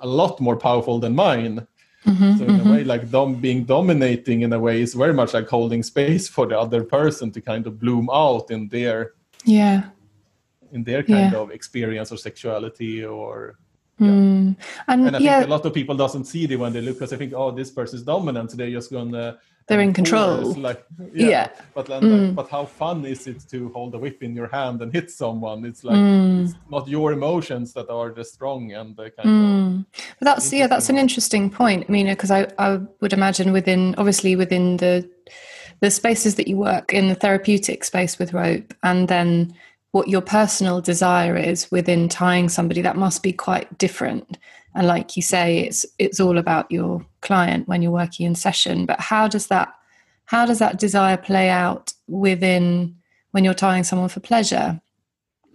a lot more powerful than mine. Mm-hmm, so in mm-hmm. a way, like dom- being dominating in a way is very much like holding space for the other person to kind of bloom out in their yeah in their kind yeah. of experience or sexuality or Mm. And, and, I yeah. think a lot of people doesn't see it when they look because they think, oh, this person is dominant, so they're just gonna. They're in control. Like, yeah. yeah. But then, mm. like, but how fun is it to hold a whip in your hand and hit someone? It's like mm. it's not your emotions that are the strong and the kind mm. of. But that's yeah, that's an interesting point. I mean, because I I would imagine within obviously within the the spaces that you work in the therapeutic space with rope, and then what your personal desire is within tying somebody that must be quite different. And like you say it's it's all about your client when you're working in session. But how does that how does that desire play out within when you're tying someone for pleasure?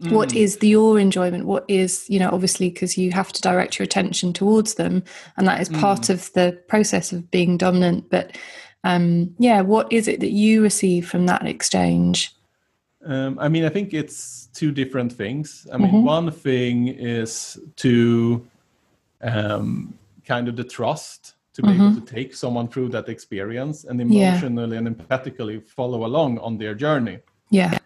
Mm. what is the, your enjoyment? What is you know obviously because you have to direct your attention towards them and that is mm. part of the process of being dominant. But um yeah what is it that you receive from that exchange um, I mean, I think it's two different things. I mean, mm-hmm. one thing is to um, kind of the trust to be mm-hmm. able to take someone through that experience and emotionally yeah. and empathically follow along on their journey. Yeah.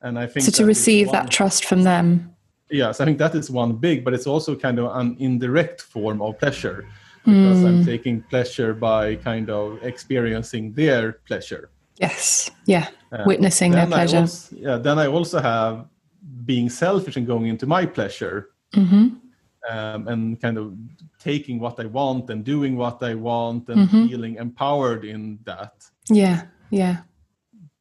And I think so to receive one, that trust from them. Yes, I think that is one big, but it's also kind of an indirect form of pleasure because mm. I'm taking pleasure by kind of experiencing their pleasure. Yes. Yeah. Uh, Witnessing their pleasure. Also, yeah. Then I also have being selfish and going into my pleasure. Mm-hmm. Um, and kind of taking what I want and doing what I want and mm-hmm. feeling empowered in that. Yeah, yeah.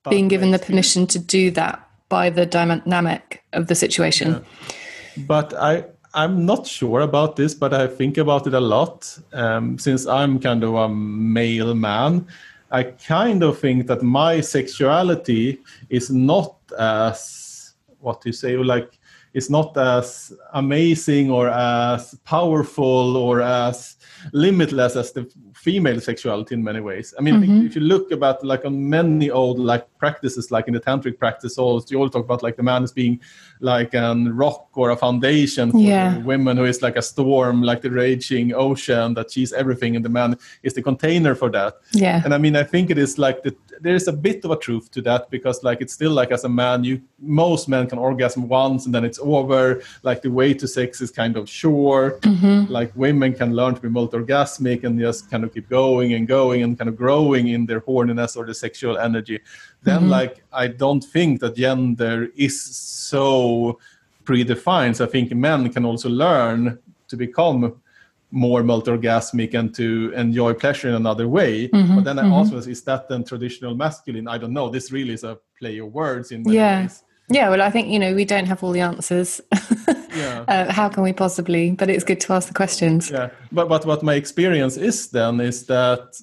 But Being given the permission to do that by the dynamic of the situation. Yeah. But I, I'm not sure about this, but I think about it a lot um, since I'm kind of a male man. I kind of think that my sexuality is not as what you say like it's not as amazing or as powerful or as limitless as the female sexuality in many ways. I mean, mm-hmm. if you look about like on many old like practices, like in the tantric practice, also you all talk about like the man is being like a rock or a foundation for yeah. women who is like a storm, like the raging ocean that she's everything, and the man is the container for that. Yeah. And I mean, I think it is like the, there is a bit of a truth to that because like it's still like as a man, you most men can orgasm once and then it's over. Like the way to sex is kind of short. Mm-hmm. Like women can learn to be multi-orgasmic and just kind of keep going and going and kind of growing in their horniness or the sexual energy then mm-hmm. like i don't think that gender is so predefined so i think men can also learn to become more multi-orgasmic and to enjoy pleasure in another way mm-hmm. but then i mm-hmm. also is that then traditional masculine i don't know this really is a play of words in many yeah ways Yeah, well, I think you know we don't have all the answers. yeah. Uh, how can we possibly? But it's good to ask the questions. Yeah, but but what my experience is then is that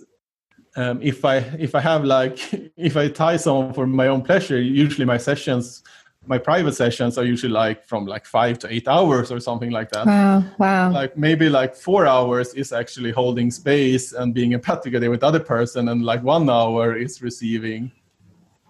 um, if I if I have like if I tie someone for my own pleasure, usually my sessions, my private sessions are usually like from like five to eight hours or something like that. Wow, wow. Like maybe like four hours is actually holding space and being empathic with other person, and like one hour is receiving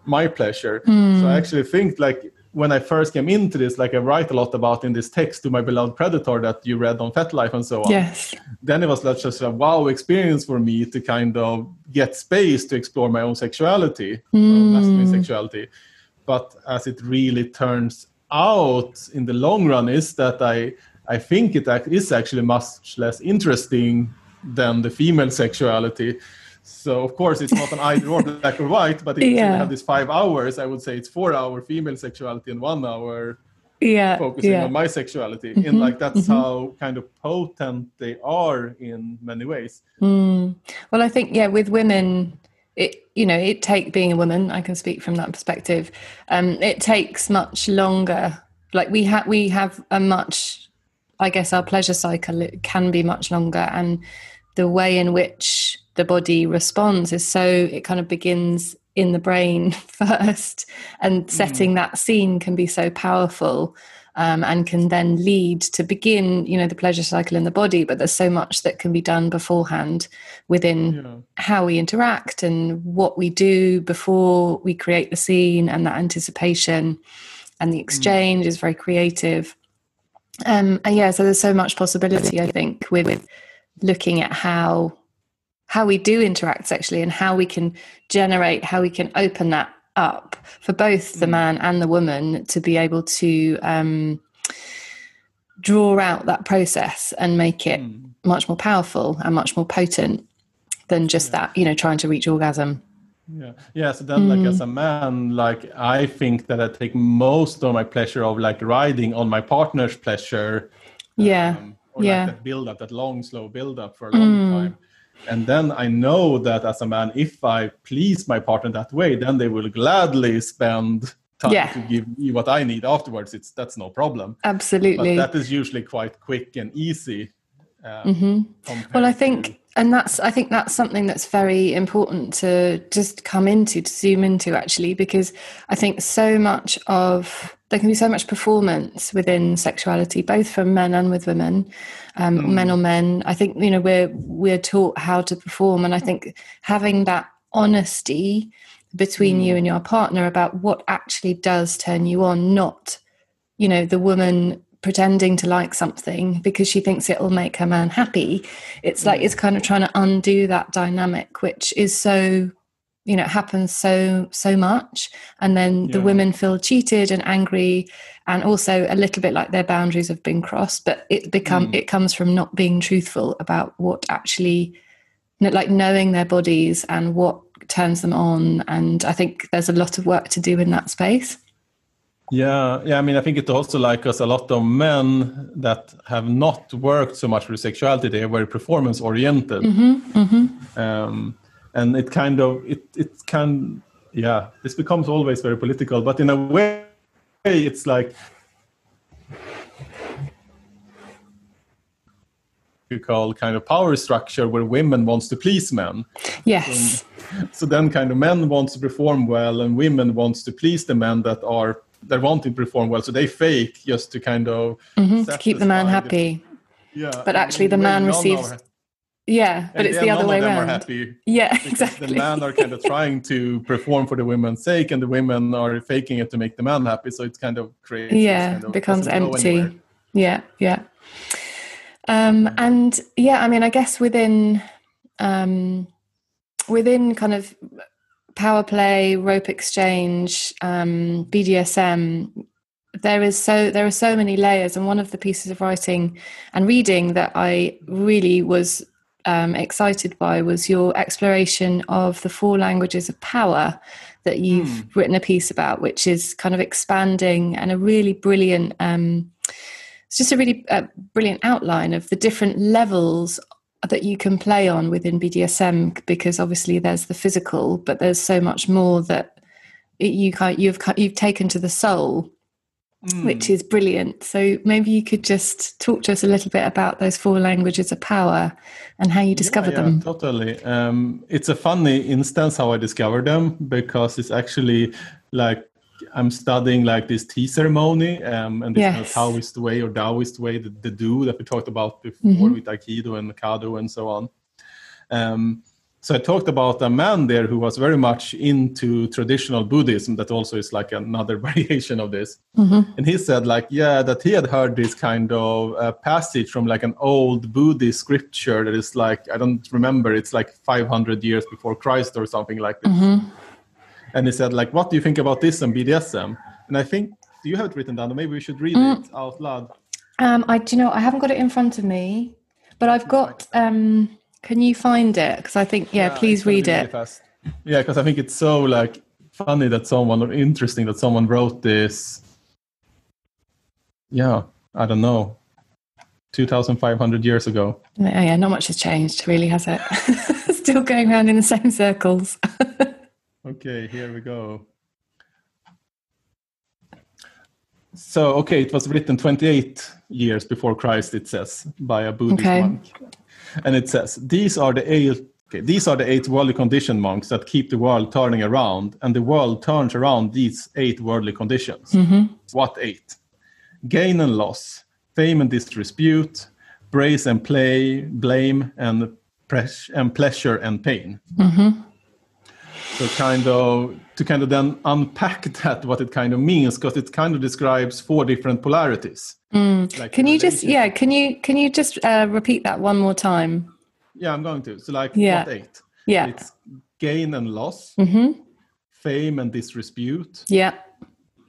my pleasure. Mm. So I actually think like when I first came into this, like I write a lot about in this text to my beloved predator that you read on FetLife and so on. Yes. Then it was like just a wow experience for me to kind of get space to explore my own sexuality, mm. masculine sexuality. But as it really turns out in the long run, is that I I think it is actually much less interesting than the female sexuality so of course it's not an either or black or white, but if yeah. you have this five hours, I would say it's four hour female sexuality and one hour yeah, focusing yeah. on my sexuality. Mm-hmm, and like that's mm-hmm. how kind of potent they are in many ways. Mm. Well, I think yeah, with women, it you know it take being a woman. I can speak from that perspective. Um, it takes much longer. Like we have we have a much, I guess our pleasure cycle it can be much longer, and the way in which the body responds is so it kind of begins in the brain first and mm. setting mm. that scene can be so powerful um, and can then lead to begin you know the pleasure cycle in the body but there's so much that can be done beforehand within yeah. how we interact and what we do before we create the scene and that anticipation and the mm. exchange mm. is very creative um, and yeah so there's so much possibility i think with looking at how how we do interact sexually and how we can generate, how we can open that up for both the mm. man and the woman to be able to um, draw out that process and make it mm. much more powerful and much more potent than just yeah. that, you know, trying to reach orgasm. Yeah, yeah. So then, mm. like as a man, like I think that I take most of my pleasure of like riding on my partner's pleasure. Yeah, um, or yeah. Like that build up, that long, slow build up for a long mm. time and then i know that as a man if i please my partner that way then they will gladly spend time yeah. to give me what i need afterwards it's that's no problem absolutely but that is usually quite quick and easy uh, mm-hmm. well i think to... and that's i think that's something that's very important to just come into to zoom into actually because i think so much of there can be so much performance within sexuality, both from men and with women, um, mm. men or men. I think you know we're we're taught how to perform, and I think having that honesty between mm. you and your partner about what actually does turn you on, not you know the woman pretending to like something because she thinks it'll make her man happy. It's like mm. it's kind of trying to undo that dynamic, which is so you know it happens so so much and then yeah. the women feel cheated and angry and also a little bit like their boundaries have been crossed but it become mm. it comes from not being truthful about what actually like knowing their bodies and what turns them on and i think there's a lot of work to do in that space yeah yeah i mean i think it also like us a lot of men that have not worked so much with sexuality they're very performance oriented mm-hmm, mm-hmm. Um, and it kind of it it can yeah this becomes always very political but in a way it's like you call kind of power structure where women wants to please men. Yes. So, so then kind of men wants to perform well and women wants to please the men that are that want to perform well. So they fake just to kind of mm-hmm, to keep the man happy. Yeah but actually the man receives yeah, but and it's the other way around. happy. Yeah, exactly. The men are kind of trying to perform for the women's sake, and the women are faking it to make the man happy. So it's kind of crazy. Yeah, kind of becomes empty. Yeah, yeah. Um, and yeah, I mean, I guess within um, within kind of power play, rope exchange, um, BDSM, there is so there are so many layers. And one of the pieces of writing and reading that I really was um, excited by was your exploration of the four languages of power that you've mm. written a piece about, which is kind of expanding and a really brilliant. Um, it's just a really uh, brilliant outline of the different levels that you can play on within BDSM because obviously there's the physical, but there's so much more that you can you've you've taken to the soul mm. which is brilliant so maybe you could just talk to us a little bit about those four languages of power and how you discovered yeah, yeah, them totally um, it's a funny instance how i discovered them because it's actually like I'm studying like this tea ceremony um, and this yes. kind of Taoist way or Taoist way, the, the do that we talked about before mm-hmm. with Aikido and Kado and so on. Um, so I talked about a man there who was very much into traditional Buddhism. That also is like another variation of this. Mm-hmm. And he said, like, yeah, that he had heard this kind of uh, passage from like an old Buddhist scripture that is like I don't remember. It's like 500 years before Christ or something like this. Mm-hmm. And he said, like, what do you think about this and BDSM? And I think do you have it written down? Or maybe we should read mm. it out loud. Um, I do you know I haven't got it in front of me, but I've got. Um, can you find it? Because I think, yeah, yeah please read it. Really yeah, because I think it's so like funny that someone or interesting that someone wrote this. Yeah, I don't know, two thousand five hundred years ago. Yeah, yeah, not much has changed, really, has it? Still going around in the same circles. okay, here we go. So, okay, it was written 28 years before Christ, it says, by a Buddhist okay. monk and it says these are the eight okay, these are the eight worldly conditioned monks that keep the world turning around, and the world turns around these eight worldly conditions. Mm-hmm. What eight? Gain and loss, fame and disrepute, praise and play, blame and pres- and pleasure and pain. Mm-hmm. So kind of to kind of then unpack that what it kind of means because it kind of describes four different polarities. Mm. Like can you just yeah can you can you just uh, repeat that one more time? Yeah, I'm going to. So like yeah. what eight? Yeah, it's gain and loss, mm-hmm. fame and disrepute. Yeah,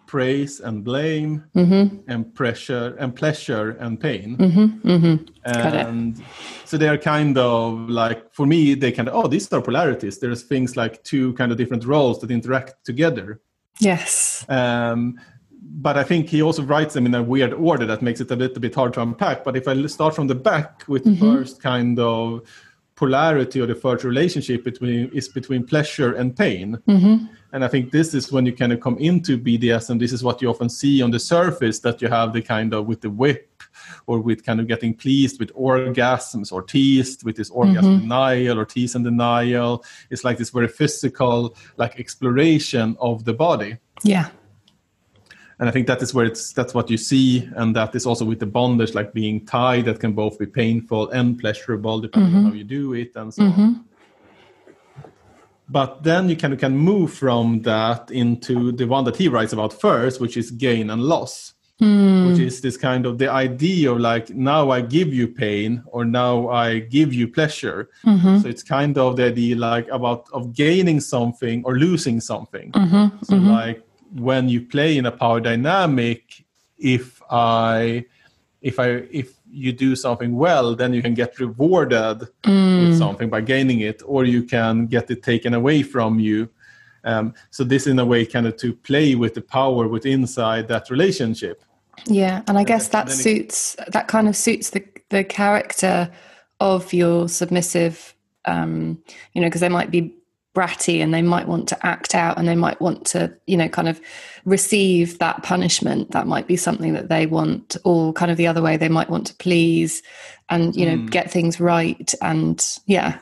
praise and blame mm-hmm. and pressure and pleasure and pain mm-hmm. Mm-hmm. and so they are kind of like for me they kind of oh these are polarities there's things like two kind of different roles that interact together yes um, but I think he also writes them in a weird order that makes it a little bit hard to unpack. But if I start from the back with the mm-hmm. first kind of polarity or the first relationship between is between pleasure and pain. And I think this is when you kind of come into BDSM. This is what you often see on the surface that you have the kind of with the whip or with kind of getting pleased with orgasms or teased with this orgasm mm-hmm. denial or tease and denial. It's like this very physical, like exploration of the body. Yeah and i think that is where it's that's what you see and that is also with the bondage like being tied that can both be painful and pleasurable depending mm-hmm. on how you do it and so mm-hmm. on but then you can you can move from that into the one that he writes about first which is gain and loss mm. which is this kind of the idea of like now i give you pain or now i give you pleasure mm-hmm. so it's kind of the idea like about of gaining something or losing something mm-hmm. so mm-hmm. like when you play in a power dynamic if i if i if you do something well then you can get rewarded mm. with something by gaining it or you can get it taken away from you um, so this in a way kind of to play with the power with inside that relationship yeah and i guess that suits that kind of suits the the character of your submissive um you know because they might be bratty and they might want to act out and they might want to you know kind of receive that punishment that might be something that they want or kind of the other way they might want to please and you know mm. get things right and yeah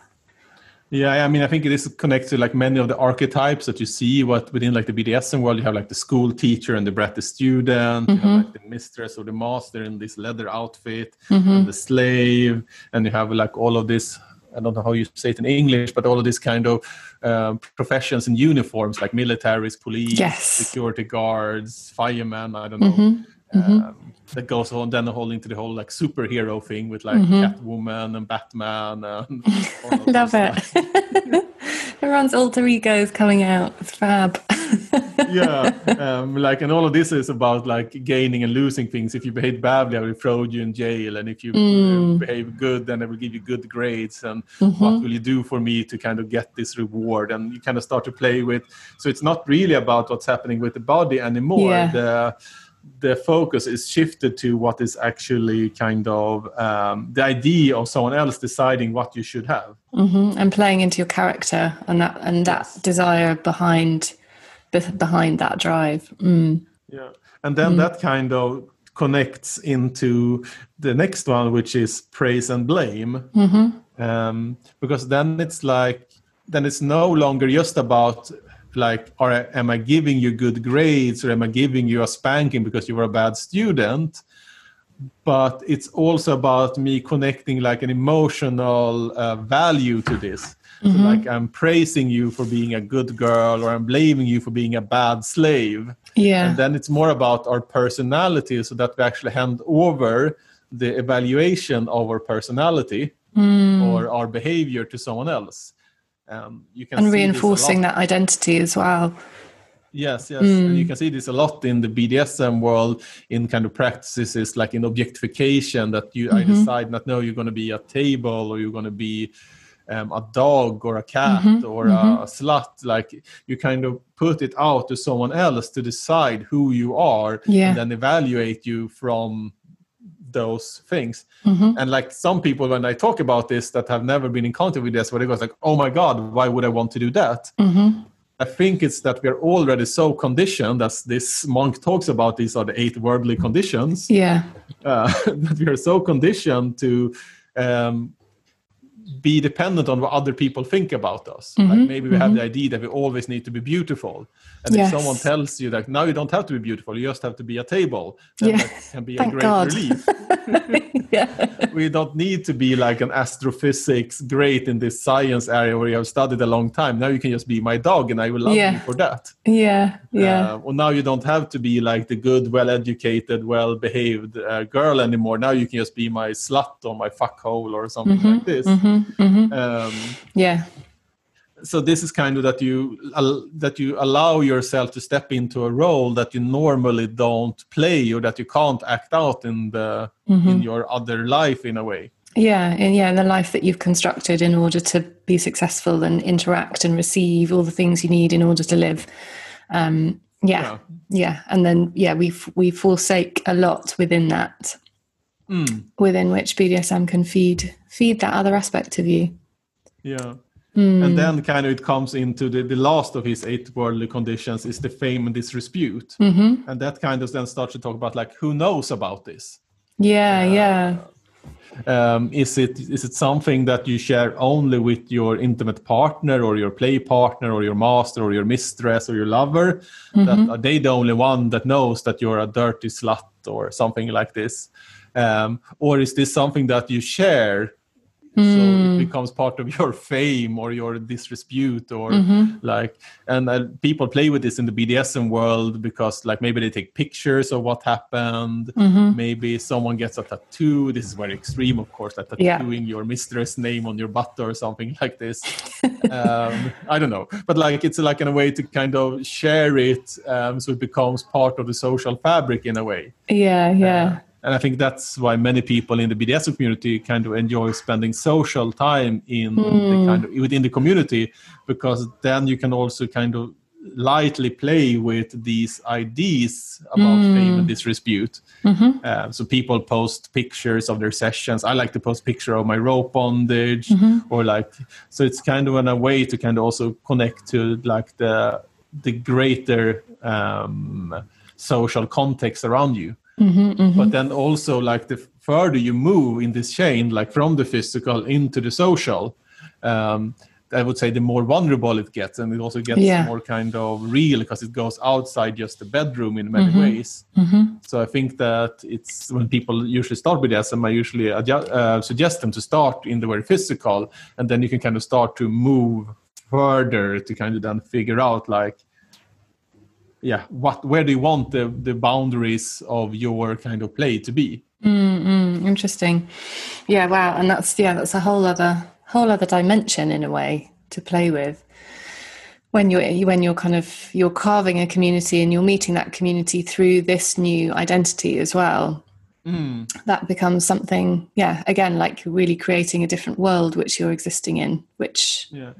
yeah, I mean, I think it is connected to like many of the archetypes that you see. What within like the BDSM world, you have like the school teacher and the bratty student, mm-hmm. you have mm-hmm. like the mistress or the master in this leather outfit, mm-hmm. and the slave, and you have like all of this I don't know how you say it in English, but all of this kind of uh, professions and uniforms like militaries, police, yes. security guards, firemen. I don't know. Mm-hmm. Mm-hmm. Um, that goes on then the whole into the whole like superhero thing with like mm-hmm. Catwoman and Batman and love it. Everyone's alter egos coming out. It's fab. yeah, um, like and all of this is about like gaining and losing things. If you behave badly, I will throw you in jail, and if you mm. uh, behave good, then I will give you good grades. And mm-hmm. what will you do for me to kind of get this reward? And you kind of start to play with. So it's not really about what's happening with the body anymore. Yeah. The, the focus is shifted to what is actually kind of um, the idea of someone else deciding what you should have mm-hmm. and playing into your character and that and that yes. desire behind behind that drive. Mm. Yeah, and then mm. that kind of connects into the next one, which is praise and blame, mm-hmm. um, because then it's like then it's no longer just about like are am i giving you good grades or am i giving you a spanking because you were a bad student but it's also about me connecting like an emotional uh, value to this. Mm-hmm. so like i'm praising you for being a good girl or i'm blaming you for being a bad slave. Yeah. And then it's more about our personality so that we actually hand over the evaluation of our personality mm. or our behavior to someone else. Um, you can and reinforcing that identity as well Yes, yes. Mm. And you can see this a lot in the BDSM world in kind of practices like in objectification that you mm-hmm. I decide not no, you're gonna be a table or you're gonna be um, a dog or a cat mm-hmm. or mm-hmm. a slut. Like you kind of put it out to someone else to decide who you are yeah. and then evaluate you from those things. Mm-hmm. And like some people, when I talk about this that have never been in contact with this, where it goes like, "Oh my God, why would I want to do that?" Mm-hmm. I think it's that we are already so conditioned, as this monk talks about. These are the eight worldly conditions. Yeah, uh, that we are so conditioned to um, be dependent on what other people think about us. Mm-hmm. Like maybe we mm-hmm. have the idea that we always need to be beautiful. And yes. if someone tells you that now you don't have to be beautiful, you just have to be a table, then yeah. that can be Thank a great God. relief. yeah. We don't need to be like an astrophysics great in this science area where you have studied a long time. Now you can just be my dog and I will love yeah. you for that. Yeah, yeah. Uh, well, now you don't have to be like the good, well educated, well behaved uh, girl anymore. Now you can just be my slut or my fuckhole or something mm-hmm, like this. Mm-hmm, mm-hmm. Um, yeah. So this is kind of that you uh, that you allow yourself to step into a role that you normally don't play or that you can't act out in the mm-hmm. in your other life in a way. Yeah and yeah in the life that you've constructed in order to be successful and interact and receive all the things you need in order to live. Um, yeah, yeah, yeah and then yeah we we forsake a lot within that mm. within which bdsm can feed feed that other aspect of you yeah Mm. And then kind of it comes into the, the last of his eight worldly conditions is the fame and disrepute. Mm-hmm. And that kind of then starts to talk about like who knows about this? Yeah, uh, yeah. Um, is it is it something that you share only with your intimate partner or your play partner or your master or your mistress or your lover? Mm-hmm. That are they the only one that knows that you're a dirty slut or something like this? Um, or is this something that you share so it hmm. becomes part of your fame or your disrepute or mm-hmm. like and uh, people play with this in the bdsm world because like maybe they take pictures of what happened mm-hmm. maybe someone gets a tattoo this is very extreme of course like tattooing yeah. your mistress name on your butt or something like this um, i don't know but like it's like in a way to kind of share it um, so it becomes part of the social fabric in a way yeah yeah uh, and I think that's why many people in the BDSM community kind of enjoy spending social time in mm. the kind of within the community because then you can also kind of lightly play with these ideas about mm. fame and disrepute. Mm-hmm. Uh, so people post pictures of their sessions. I like to post picture of my rope bondage, mm-hmm. or like so. It's kind of a way to kind of also connect to like the the greater um, social context around you. Mm-hmm, mm-hmm. But then also, like the further you move in this chain, like from the physical into the social, um, I would say the more vulnerable it gets, and it also gets yeah. more kind of real because it goes outside just the bedroom in many mm-hmm. ways. Mm-hmm. So I think that it's when people usually start with SM, I usually adjust, uh, suggest them to start in the very physical, and then you can kind of start to move further to kind of then figure out like yeah. What where do you want the the boundaries of your kind of play to be? Mm, interesting. Yeah wow and that's yeah that's a whole other whole other dimension in a way to play with. When you're when you're kind of you're carving a community and you're meeting that community through this new identity as well. Mm. that becomes something yeah again like really creating a different world which you're existing in which yeah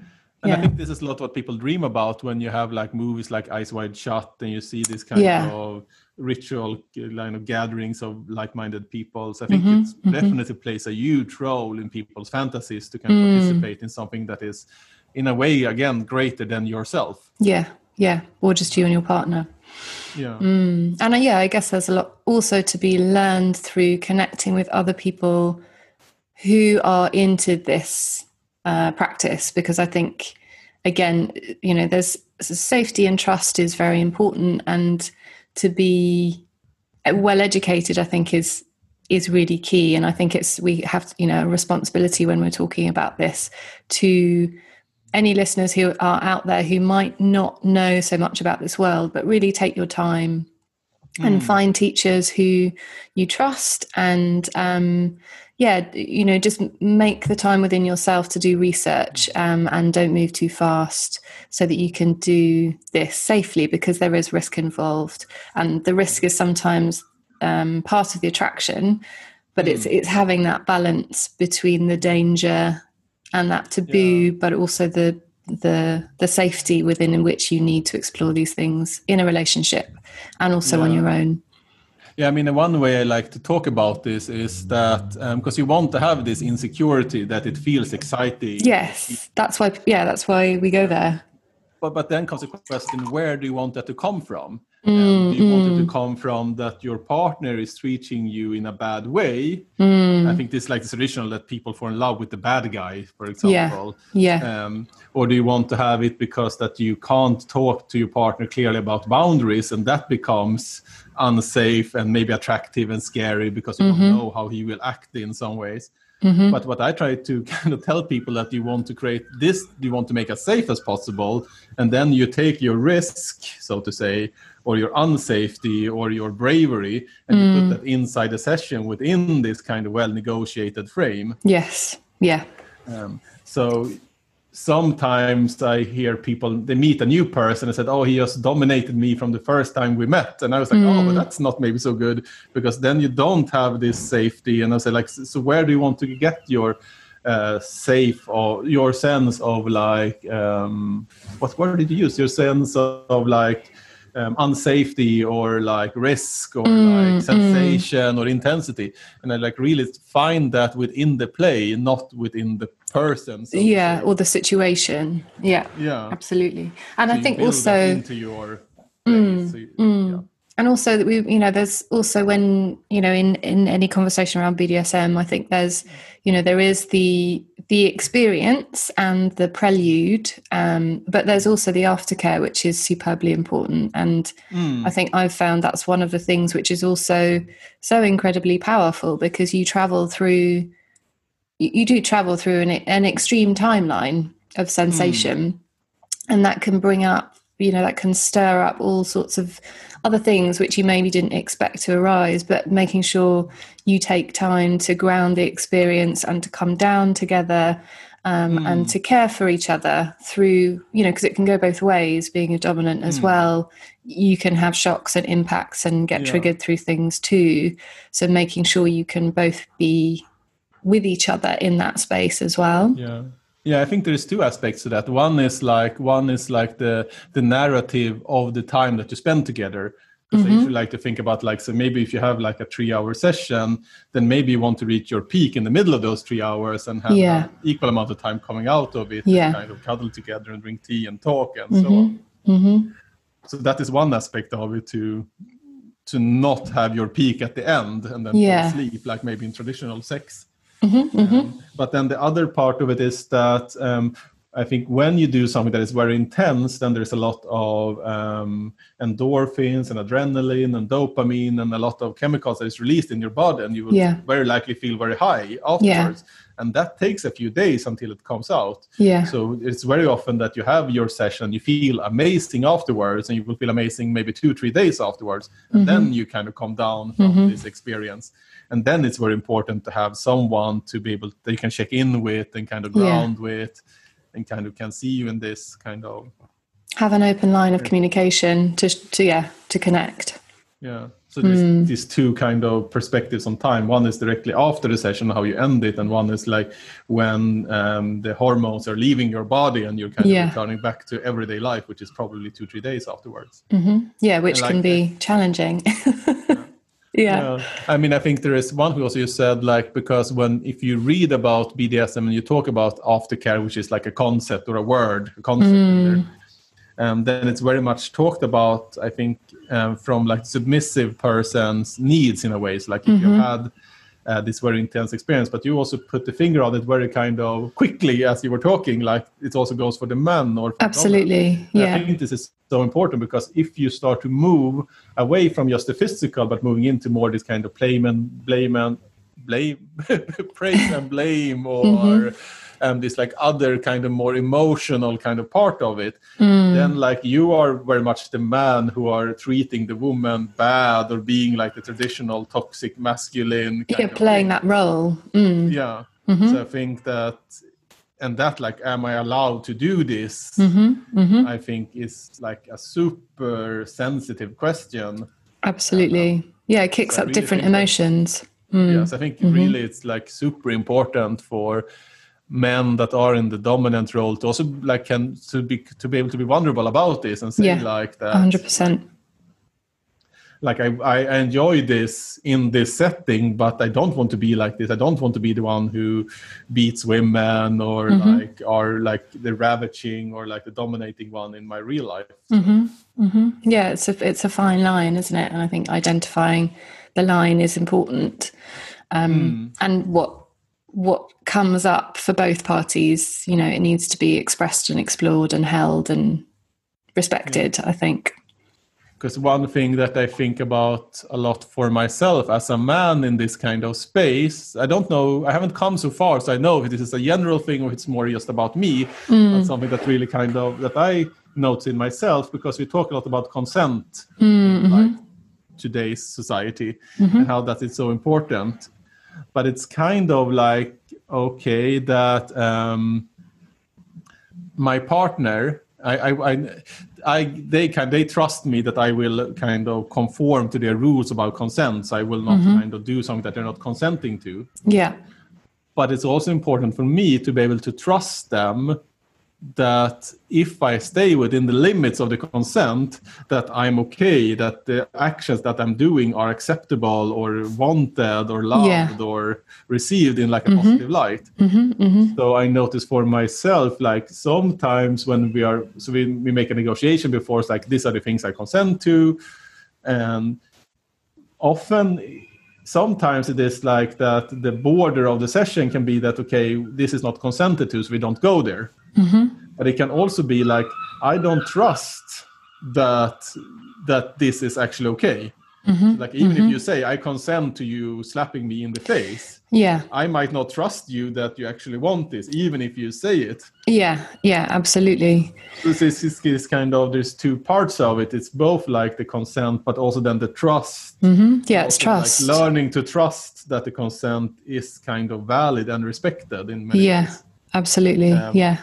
and yeah. I think this is a lot what people dream about when you have like movies like Eyes Wide Shut and you see this kind yeah. of ritual line of gatherings of like-minded people. So I think mm-hmm, it mm-hmm. definitely plays a huge role in people's fantasies to kind of mm. participate in something that is in a way again greater than yourself. Yeah. yeah or just you and your partner yeah mm. and uh, yeah i guess there's a lot also to be learned through connecting with other people who are into this uh, practice because i think again you know there's safety and trust is very important and to be well educated i think is is really key. And i think it's we have you know a responsibility when we're talking about this to any listeners who are out there who might not know so much about this world but really take your time mm. and find teachers who you trust and um, yeah you know just make the time within yourself to do research um, and don't move too fast so that you can do this safely because there is risk involved and the risk is sometimes um, part of the attraction, but mm. it's it's having that balance between the danger and that taboo, yeah. but also the the the safety within in which you need to explore these things in a relationship and also yeah. on your own. Yeah, I mean, one way I like to talk about this is that because um, you want to have this insecurity that it feels exciting. Yes, that's why. Yeah, that's why we go there. But but then comes the question: Where do you want that to come from? Mm, you want it to mm. come from that your partner is treating you in a bad way. Mm. I think this like the traditional that people fall in love with the bad guy, for example. Yeah. yeah. Um, or do you want to have it because that you can't talk to your partner clearly about boundaries and that becomes unsafe and maybe attractive and scary because you mm-hmm. don't know how he will act in some ways. Mm-hmm. But what I try to kind of tell people that you want to create this, you want to make as safe as possible, and then you take your risk, so to say, or your unsafety or your bravery and mm. you put mm. that inside a session within this kind of well negotiated frame yes yeah um, so sometimes i hear people they meet a new person and said oh he just dominated me from the first time we met and i was like mm. oh but that's not maybe so good because then you don't have this safety and i said like so where do you want to get your uh, safe or your sense of like um, what word did you use your sense of, of like um, unsafety or like risk or mm, like mm. sensation mm. or intensity and i like really find that within the play not within the person so yeah or the situation yeah yeah absolutely and so i think also into your mm, so, mm. yeah and also that we you know there's also when you know in in any conversation around bdsm i think there's you know there is the the experience and the prelude um, but there's also the aftercare which is superbly important and mm. i think i've found that's one of the things which is also so incredibly powerful because you travel through you, you do travel through an, an extreme timeline of sensation mm. and that can bring up you know that can stir up all sorts of other things which you maybe didn't expect to arise but making sure you take time to ground the experience and to come down together um, mm. and to care for each other through you know because it can go both ways being a dominant as mm. well you can have shocks and impacts and get yeah. triggered through things too so making sure you can both be with each other in that space as well yeah yeah, I think there's two aspects to that. One is like one is like the the narrative of the time that you spend together. Because mm-hmm. I usually like to think about like so maybe if you have like a three hour session, then maybe you want to reach your peak in the middle of those three hours and have yeah. equal amount of time coming out of it yeah. and kind of cuddle together and drink tea and talk and mm-hmm. so on. Mm-hmm. So that is one aspect of it to to not have your peak at the end and then yeah. sleep like maybe in traditional sex. Mm-hmm, mm-hmm. Um, but then the other part of it is that um, I think when you do something that is very intense, then there's a lot of um, endorphins and adrenaline and dopamine and a lot of chemicals that is released in your body, and you will yeah. very likely feel very high afterwards. Yeah. And that takes a few days until it comes out. Yeah. So it's very often that you have your session, you feel amazing afterwards, and you will feel amazing maybe two, three days afterwards, and mm-hmm. then you kind of come down from mm-hmm. this experience and then it's very important to have someone to be able they can check in with and kind of ground yeah. with and kind of can see you in this kind of have an open line of communication to to yeah to connect yeah so there's mm. these two kind of perspectives on time one is directly after the session how you end it and one is like when um, the hormones are leaving your body and you're kind yeah. of returning back to everyday life which is probably two three days afterwards mm-hmm. yeah which like can be challenging yeah. I mean, I think there is one who also you said like because when if you read about BDSM and you talk about aftercare, which is like a concept or a word, a concept, mm. um, then it's very much talked about i think um, from like submissive person's needs in a way so like if Mm-hmm. you had uh, this very intense experience but you also put the finger on it very kind of quickly as you were talking like it also goes for the man or. Absolutely. Yeah. I think this is so important because if you start to move away from just the physical, but moving into more this kind of blame and blame and blame, praise and blame, or Mm-hmm. Um, this like other kind of more emotional kind of part of it, Mm. then like you are very much the man who are treating the woman bad or being like the traditional toxic masculine. Of playing that role. Mm. Yeah. Mhm. So I think that, and that like, am I allowed to do this? hmm hmm I think is like a super sensitive question. Absolutely. Yeah, it kicks So up really different think that- emotions. Mm. Yes, I think really it's like super important for men that are in the dominant role to also like can to be to be able to be vulnerable about this and say Yeah, like that 100%. like I, I enjoy this in this setting but i don't want to be like this i don't want to be the one who beats women or Mm-hmm. like are like the ravaging or like the dominating one in my real life hmm hmm Yeah, it's a it's a fine line, isn't it? And I think identifying the line is important. Um, And what what comes up for both parties, you know, it needs to be expressed and explored and held and respected. I think. because one thing that i think about a lot for myself as a man in this kind of space i don't know i haven't come so far so i know if this is a general thing or it's more just about me mm. but something that really kind of that i notice in myself because we talk a lot about consent in mm-hmm. like today's society and mm-hmm. how that is so important but it's kind of like okay that um my partner I, I, I, I, they can, they trust me that I will kind of conform to their rules about consent. So I will not kind of do something that they're not consenting to. Yeah. But it's also important for me to be able to trust them that if I stay within the limits of the consent, that I'm okay, that the actions that I'm doing are acceptable or wanted or loved Yeah. or received in like a positive light. hmm hmm So I notice for myself, like sometimes when we are, so we, we make a negotiation before, it's like these are the things I consent to, and often, sometimes it is like that the border of the session can be that okay, this is not consented to, so we don't go there. But it can also be like I don't trust that that this is actually okay. Like even if you say I consent to you slapping me in the face, Yeah. I might not trust you that you actually want this, even if you say it. Yeah. Yeah. Absolutely. This is, this is kind of there's two parts of it. It's both like the consent, but also then the trust. hmm Yeah. It's trust. Like learning to trust that the consent is kind of valid and respected in many Yeah. ways. Absolutely. Um, yeah.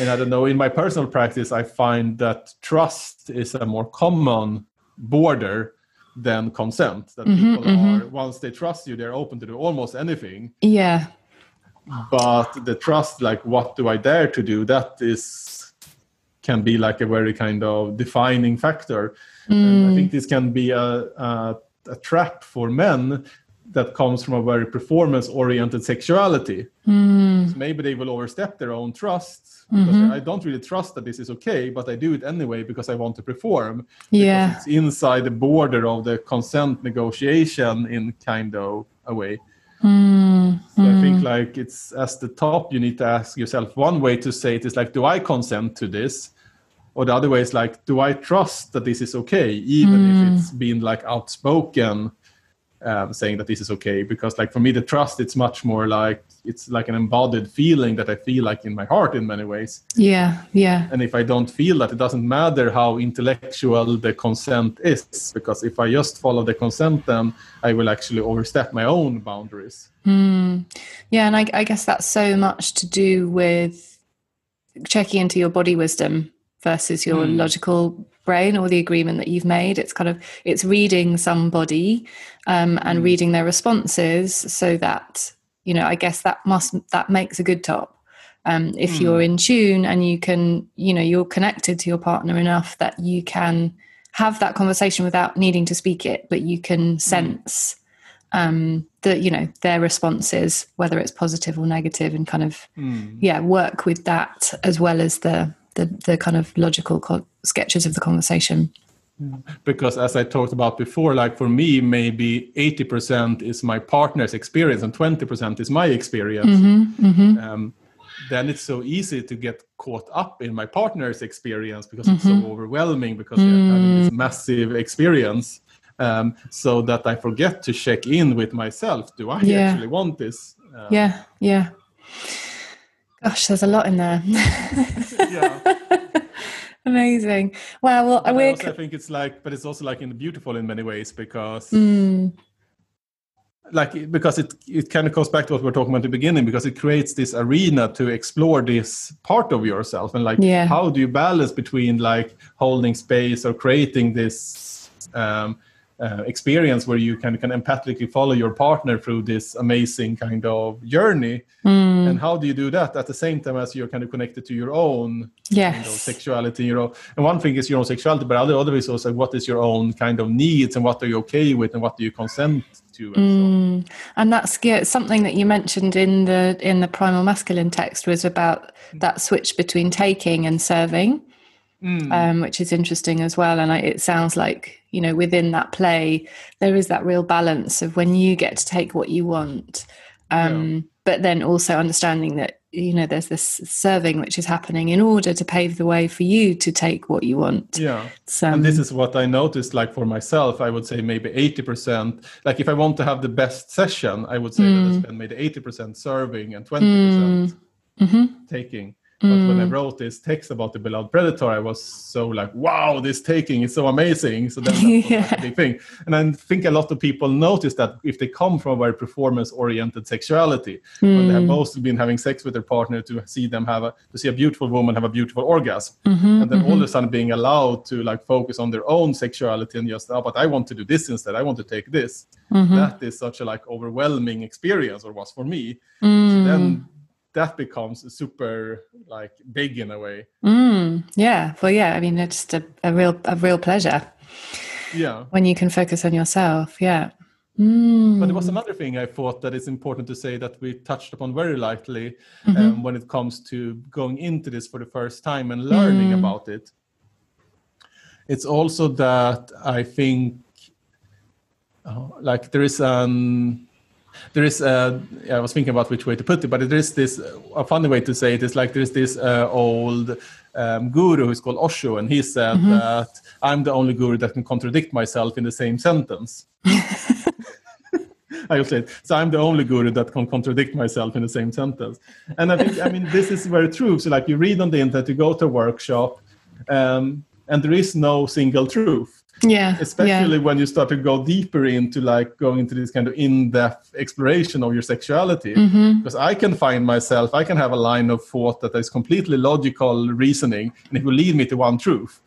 And I don't know, in my personal practice, I find that trust is a more common border than consent. That Mm-hmm, people are, once they trust you, they're open to do almost anything. Yeah. but the trust like what do i dare to do that is can be like a very kind of defining factor and i think this can be a, a, a trap for men that comes from a very performance oriented sexuality hmm. So maybe they will overstep their own trust mm-hmm. because i don't really trust that this is okay but i do it anyway because i want to perform. Yeah. it's inside the border of the consent negotiation in kind of a way. Mm, so I think hmm. like it's as the top, you need to ask yourself one way to say it is like, do I consent to this? Or the other way is like, do I trust that this is okay, even if hmm. it's been like outspoken um, saying that this is okay? Because like for me, the trust, it's much more like it's like an embodied feeling that I feel like in my heart in many ways. Yeah. Yeah. And if I don't feel that, it doesn't matter how intellectual the consent is, because if I just follow the consent, then I will actually overstep my own boundaries. Mm. Yeah, and I, I guess that's so much to do with checking into your body wisdom versus your Mm. logical brain or the agreement that you've made. It's kind of it's reading somebody um, and reading their responses so that you know. I guess that must that makes a good top. Um, if you're in tune and you can, you know, you're connected to your partner enough that you can have that conversation without needing to speak it, but you can sense um the you know their responses whether it's positive or negative and kind of Mm. yeah work with that as well as the the the kind of logical co- sketches of the conversation because as i talked about before like for me maybe 80% is my partner's experience and 20% is my experience mm-hmm, mm-hmm. Um, then it's so easy to get caught up in my partner's experience because mm-hmm. it's so mm-hmm. overwhelming because mm. they're having this massive experience um, so that i forget to check in with myself do i yeah. actually want this um, yeah yeah gosh there's a lot in there yeah Amazing. Wow. Well, I, also, I think it's like, but it's also like in beautiful in many ways because, mm. like, because it it kind of goes back to what we are talking about at the beginning because it creates this arena to explore this part of yourself and like, yeah. how do you balance between like holding space or creating this um, uh, experience where you can can empathically follow your partner through this amazing kind of journey mm. and how do you do that at the same time as you're kind of connected to your own yes. kind of sexuality you know and one thing is your own sexuality but other other is also what is your own kind of needs and what are you okay with and what do you consent to and, mm. and that's yeah, something that you mentioned in the in the primal masculine text was about that switch between taking and serving mm. um, which is interesting as well. And I, it sounds like, you know, within that play, there is that real balance of when you get to take what you want. Um, yeah. But then also understanding that, you know, there's this serving which is happening in order to pave the way for you to take what you want. Yeah. So, and this is what I noticed, like for myself, I would say maybe 80%. Like if I want to have the best session, I would say mm. that I spend maybe 80% serving and 20% mm. mm-hmm. taking. But mm. when I mm. wrote this text about the beloved predator, I was so like, wow, this taking is so amazing. So then that's yeah. a big thing. And I think a lot of people notice that if they come from a very performance oriented sexuality, mm. when they have mm. mostly been having sex with their partner to see them have a to see a beautiful woman have a beautiful orgasm. Mm-hmm, and then mm-hmm. all of a sudden being allowed to like focus on their own sexuality and just, oh, but I want to do this instead. I want to take this. Mm-hmm. That is such a like overwhelming experience, or was for me. Mm. So then that becomes super like big in a way. Mm, yeah. Well, yeah. I mean, it's just a, a real a real pleasure. Yeah. When you can focus on yourself. Yeah. Mm. But there was another thing I thought that it's important to say that we touched upon very lightly mm-hmm. um, when it comes to going into this for the first time and learning mm. about it. It's also that I think, uh, like, there is an there is uh, I was thinking about which way to put it, but there is this a funny way to say it is like there's this uh, old um, guru who's called Osho, and he said mm-hmm. that I'm the only guru that can contradict myself in the same sentence. I will say it. So I'm the only guru that can contradict myself in the same sentence. And I think, I mean, this is very true. So, like, you read on the internet, you go to a workshop, um, and there is no single truth yeah especially yeah. when you start to go deeper into like going into this kind of in-depth exploration of your sexuality. Mm-hmm. because i can find myself i can have a line of thought that is completely logical reasoning and it will lead me to one truth.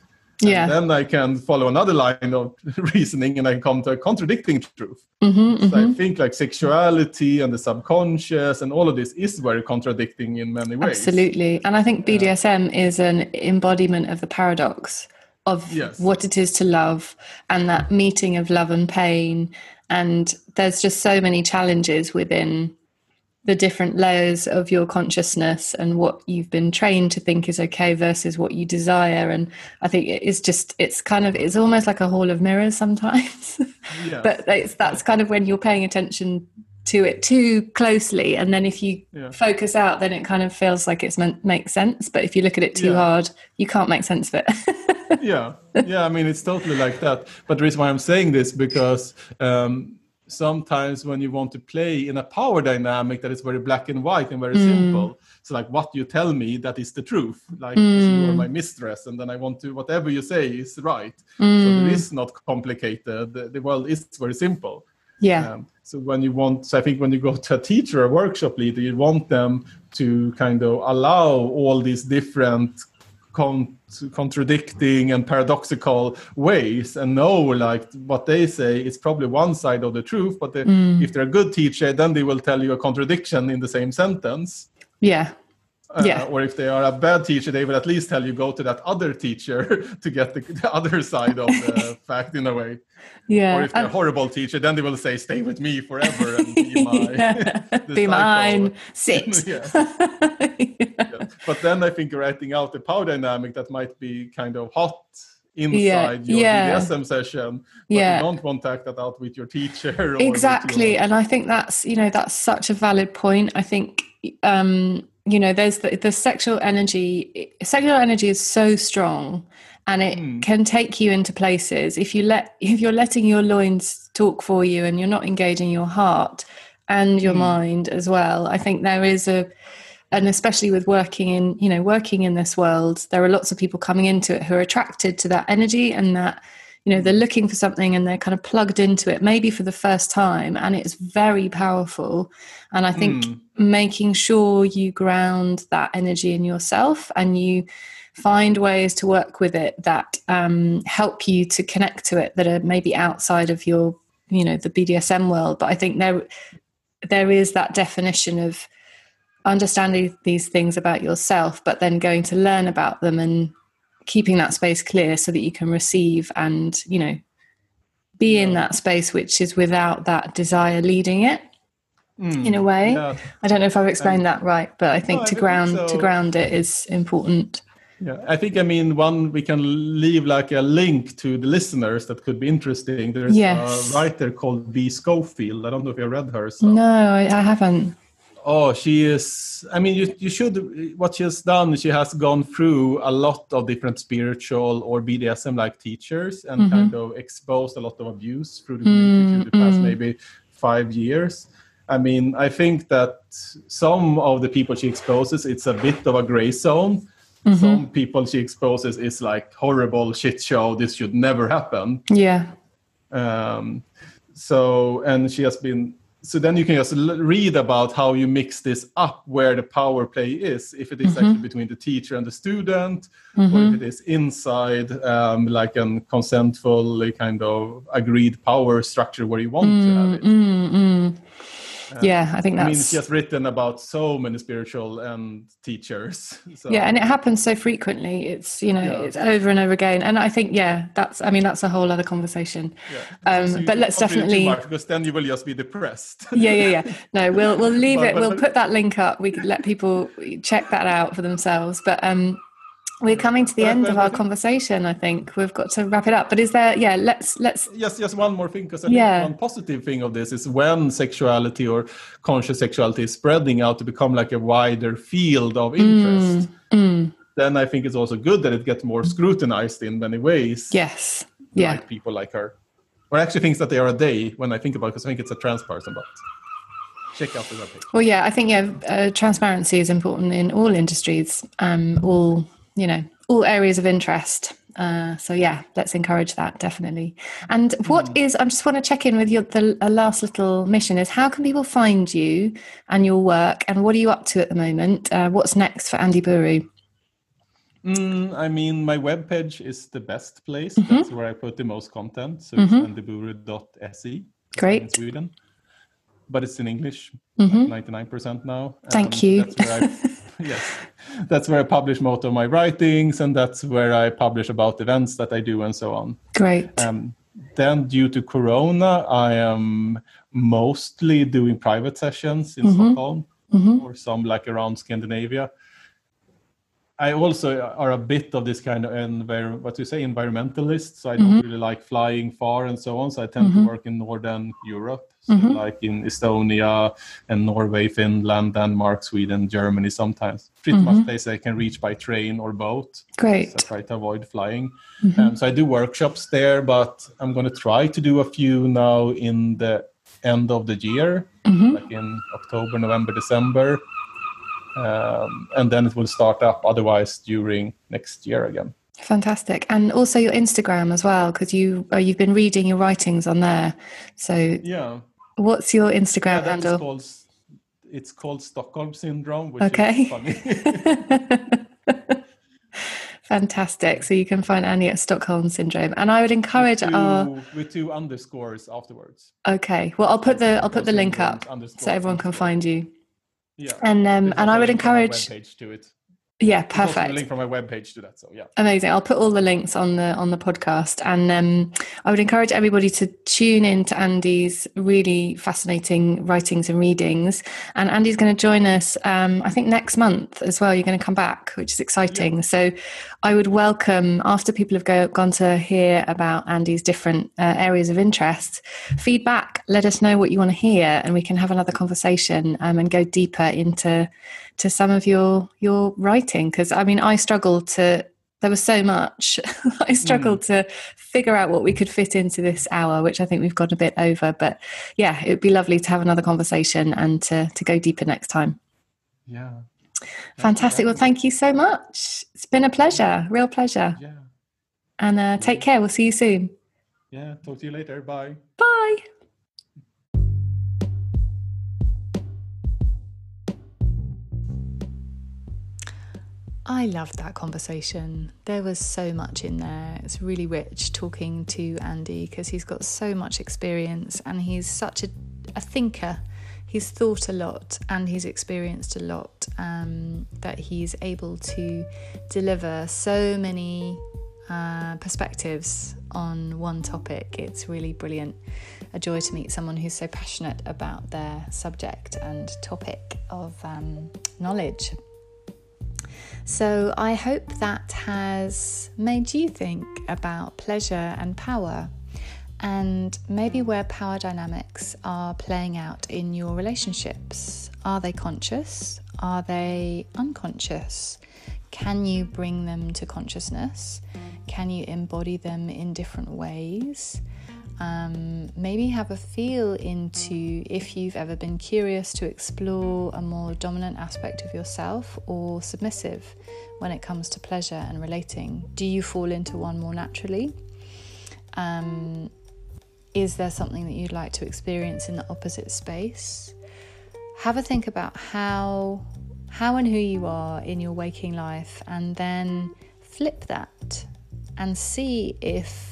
Yeah. and then i can follow another line of reasoning and i come to a contradicting truth. Mm-hmm, so mm-hmm. i think like sexuality and the subconscious and all of this is very contradicting in many ways. Absolutely. And i think bdsm is an embodiment of the paradox of yes. what it is to love and that meeting of love and pain. And there's just so many challenges within the different layers of your consciousness and what you've been trained to think is okay versus what you desire and i think it's just it's kind of it's almost like a hall of mirrors sometimes yeah. but it's that's kind of when you're paying attention to it too closely and then if you yeah. focus out then it kind of feels like it's meant makes sense but if you look at it too yeah. hard you can't make sense of it yeah yeah i mean it's totally like that but the reason why i'm saying this because um, sometimes when you want to play in a power dynamic that is very black and white and very mm. simple so like what you tell me that is the truth like mm. you are my mistress and then i want to whatever you say is right mm. so there mm. not complicated the, the world is very simple yeah um, so when you want so i think when you go to a teacher a workshop leader you want them to kind of allow all these different con- contradicting and paradoxical ways and know like what they say is probably one side of the truth but they, mm. if they're a good teacher then they will tell you a contradiction in the same sentence yeah uh, yeah. or if they are a bad teacher, they will at least tell you go to that other teacher to get the, the other side of the fact in a way. Yeah. Or if they're a horrible teacher, then they will say, "Stay with me forever and be my be mine, sit." yeah. yeah. but then I think writing out the power dynamic that might be kind of hot inside Yeah, your yeah. BDSM session, but Yeah. you don't want to act that out with your teacher. or exactly your- and i think that's you know that's such a valid point i think um you know there's the, the sexual energy sexual energy is so strong and it Hmm. can take you into places if you let if you're letting your loins talk for you and you're not engaging your heart and your Hmm. mind as well i think there is a and especially with working in you know working in this world there are lots of people coming into it who are attracted to that energy and that you know they're looking for something and they're kind of plugged into it maybe for the first time and it's very powerful and i think Mm. making sure you ground that energy in yourself and you find ways to work with it that um, help you to connect to it that are maybe outside of your you know the bdsm world but i think there there is that definition of understanding these things about yourself but then going to learn about them and keeping that space clear so that you can receive and you know be in that space which is without that desire leading it Mm. in a way Yeah. i don't know if i've explained that right but i think No, I to think ground to ground it is important Yeah, I think I mean one we can leave like a link to the listeners that could be interesting. There's Yes. a writer called B. Schofield. I don't know if you read her. So. no I, I haven't Oh, she is. I mean, you you should. What she has done, she has gone through a lot of different spiritual or BDSM like teachers and Mhm. kind of exposed a lot of abuse through the community through the past Mm, maybe five years. I mean, I think that some of the people she exposes, it's a bit of a gray zone. Mhm. Some people she exposes is like horrible shit show. This should never happen. yeah Um, so, and she has been. So then you can just l- read about how you mix this up, where the power play is. If it is actually between the teacher and the student, or Mhm. if it is inside, um, like a consentful kind of agreed power structure where you want to have it. Yeah i think I mean, that's she has written about so many spiritual and teachers. So, yeah and it happens so frequently it's you know Yeah. it's over and over again and i think yeah that's i mean that's a whole other conversation yeah. um, So but let's don't read too definitely much, because then you will just be depressed. yeah yeah yeah no we'll we'll leave But- it but- we'll but- put that link up we could let people check that out for themselves but um we're coming to the end of our conversation i think. We've got to wrap it up. But is there yeah let's let's Yes, just one more thing because Yeah. one positive thing of this is when sexuality or conscious sexuality is spreading out to become like a wider field of interest mm, then i think it's also good that it gets more scrutinized in many ways. Yes. Yeah. like people like her. Or actually thinks that they are a day when i think about it because i think it's a trans person but check out the webpage. Well, yeah, I think yeah, uh, transparency is important in all industries, um, all you know, all areas of interest. Uh, so yeah, let's encourage that definitely. And what is? I just want to check in with your the last little mission is how can people find you and your work, and what are you up to at the moment? Uh, what's next for Andy Buru? Mm, I mean, my webpage is the best place. Mm-hmm. That's where I put the most content. So it's andyburu.se Great. in Sweden. But it's in English, Mhm. like 99% now. Thank you. That's where I, yes, that's where I publish most of my writings, and that's where I publish about events that I do and so on. Great. Um, then, due to Corona, I am mostly doing private sessions in Stockholm Mhm. or some like around Scandinavia. I also are a bit of this kind of envir- what you say environmentalist, so I don't mm-hmm. really like flying far and so on. So I tend to mm-hmm. work in northern Europe, so mm-hmm. like in Estonia and Norway, Finland, Denmark, Sweden, Germany. Sometimes pretty much places I can reach by train or boat. Great. So I try to avoid flying. Um, so I do workshops there, but I'm going to try to do a few now in the end of the year, like in October, November, December. Um, and then it will start up otherwise during next year again. Fantastic, and also your Instagram as well, because you uh, you've been reading your writings on there. So, Yeah. what's your Instagram is handle? called it's called Stockholm syndrome, which Okay. is funny. Fantastic. So you can find Annie at Stockholm Syndrome, and I would encourage with, our. with two underscores afterwards. Okay, well, I'll put the I'll put the link up so everyone can find you. Yeah. And um and I would a link on my encourage webpage to it. Yeah, perfect. A link from my webpage to that. So yeah, amazing. I'll put all the links on the on the podcast, and um, I would encourage everybody to tune in to Andy's really fascinating writings and readings. And Andy's going to join us, um, I think, next month as well. You're going to come back, which is exciting. Yeah. So I would welcome after people have go, gone to hear about Andy's different uh, areas of interest, feedback. Let us know what you want to hear, and we can have another conversation um, and go deeper into to some of your your writing? Because i mean i struggled to there was so much. I struggled mm. to figure out what we could fit into this hour which i think we've gone a bit over. But yeah it would be lovely to have another conversation and to to go deeper next time. Yeah. Fantastic. Well thank you so much. It's been a pleasure real pleasure. Yeah. And uh, take care. We'll see you soon. Yeah talk to you later. Bye. Bye I loved that conversation. There was so much in there. It's really rich talking to Andy because he's got so much experience and he's such a, a thinker. He's thought a lot and he's experienced a lot um, that he's able to deliver so many uh, perspectives on one topic. It's really brilliant. A joy to meet someone who's so passionate about their subject and topic of um, knowledge. So I hope that has made you think about pleasure and power and maybe where power dynamics are playing out in your relationships. Are they conscious? Are they unconscious? Can you bring them to consciousness? Can you embody them in different ways? Um, maybe have a feel into if you've ever been curious to explore a more dominant aspect of yourself or submissive when it comes to pleasure and relating. Do you fall into one more naturally? Um, is there something that you'd like to experience in the opposite space? Have a think about how how and who you are in your waking life and then flip that and see if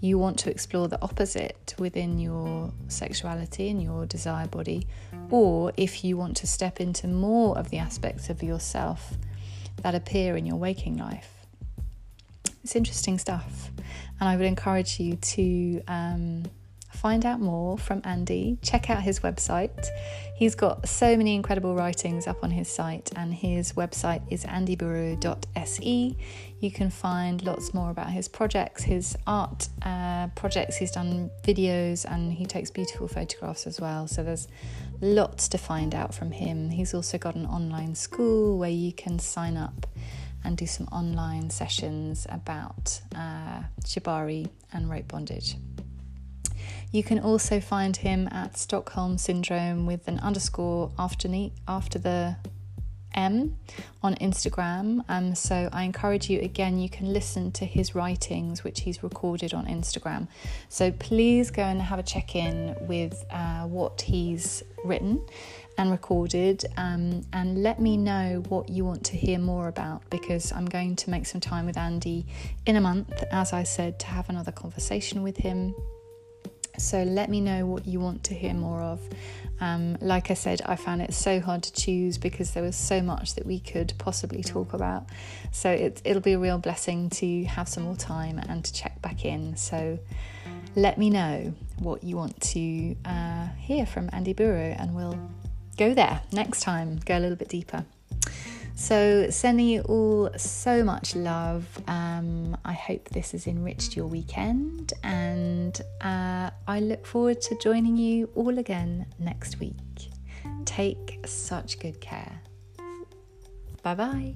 you want to explore the opposite within your sexuality and your desire body, or if you want to step into more of the aspects of yourself that appear in your waking life. It's interesting stuff, and I would encourage you to um, find out more from Andy, check out his website. He's got so many incredible writings up on his site, and his website is andyburu.se. You can find lots more about his projects, his art uh, projects. He's done videos and he takes beautiful photographs as well. So there's lots to find out from him. He's also got an online school where you can sign up and do some online sessions about uh, shibari and rope bondage. You can also find him at Stockholm Syndrome with an underscore after, after the M on Instagram. Um, so I encourage you again, you can listen to his writings, which he's recorded on Instagram. So please go and have a check in with uh, what he's written and recorded um, and let me know what you want to hear more about because I'm going to make some time with Andy in a month, as I said, to have another conversation with him so let me know what you want to hear more of. Um, like I said, I found it so hard to choose because there was so much that we could possibly talk about. So it, it'll be a real blessing to have some more time and to check back in. So let me know what you want to uh, hear from Andy Buru, and we'll go there next time, go a little bit deeper. So, sending you all so much love. Um, I hope this has enriched your weekend, and uh, I look forward to joining you all again next week. Take such good care. Bye bye.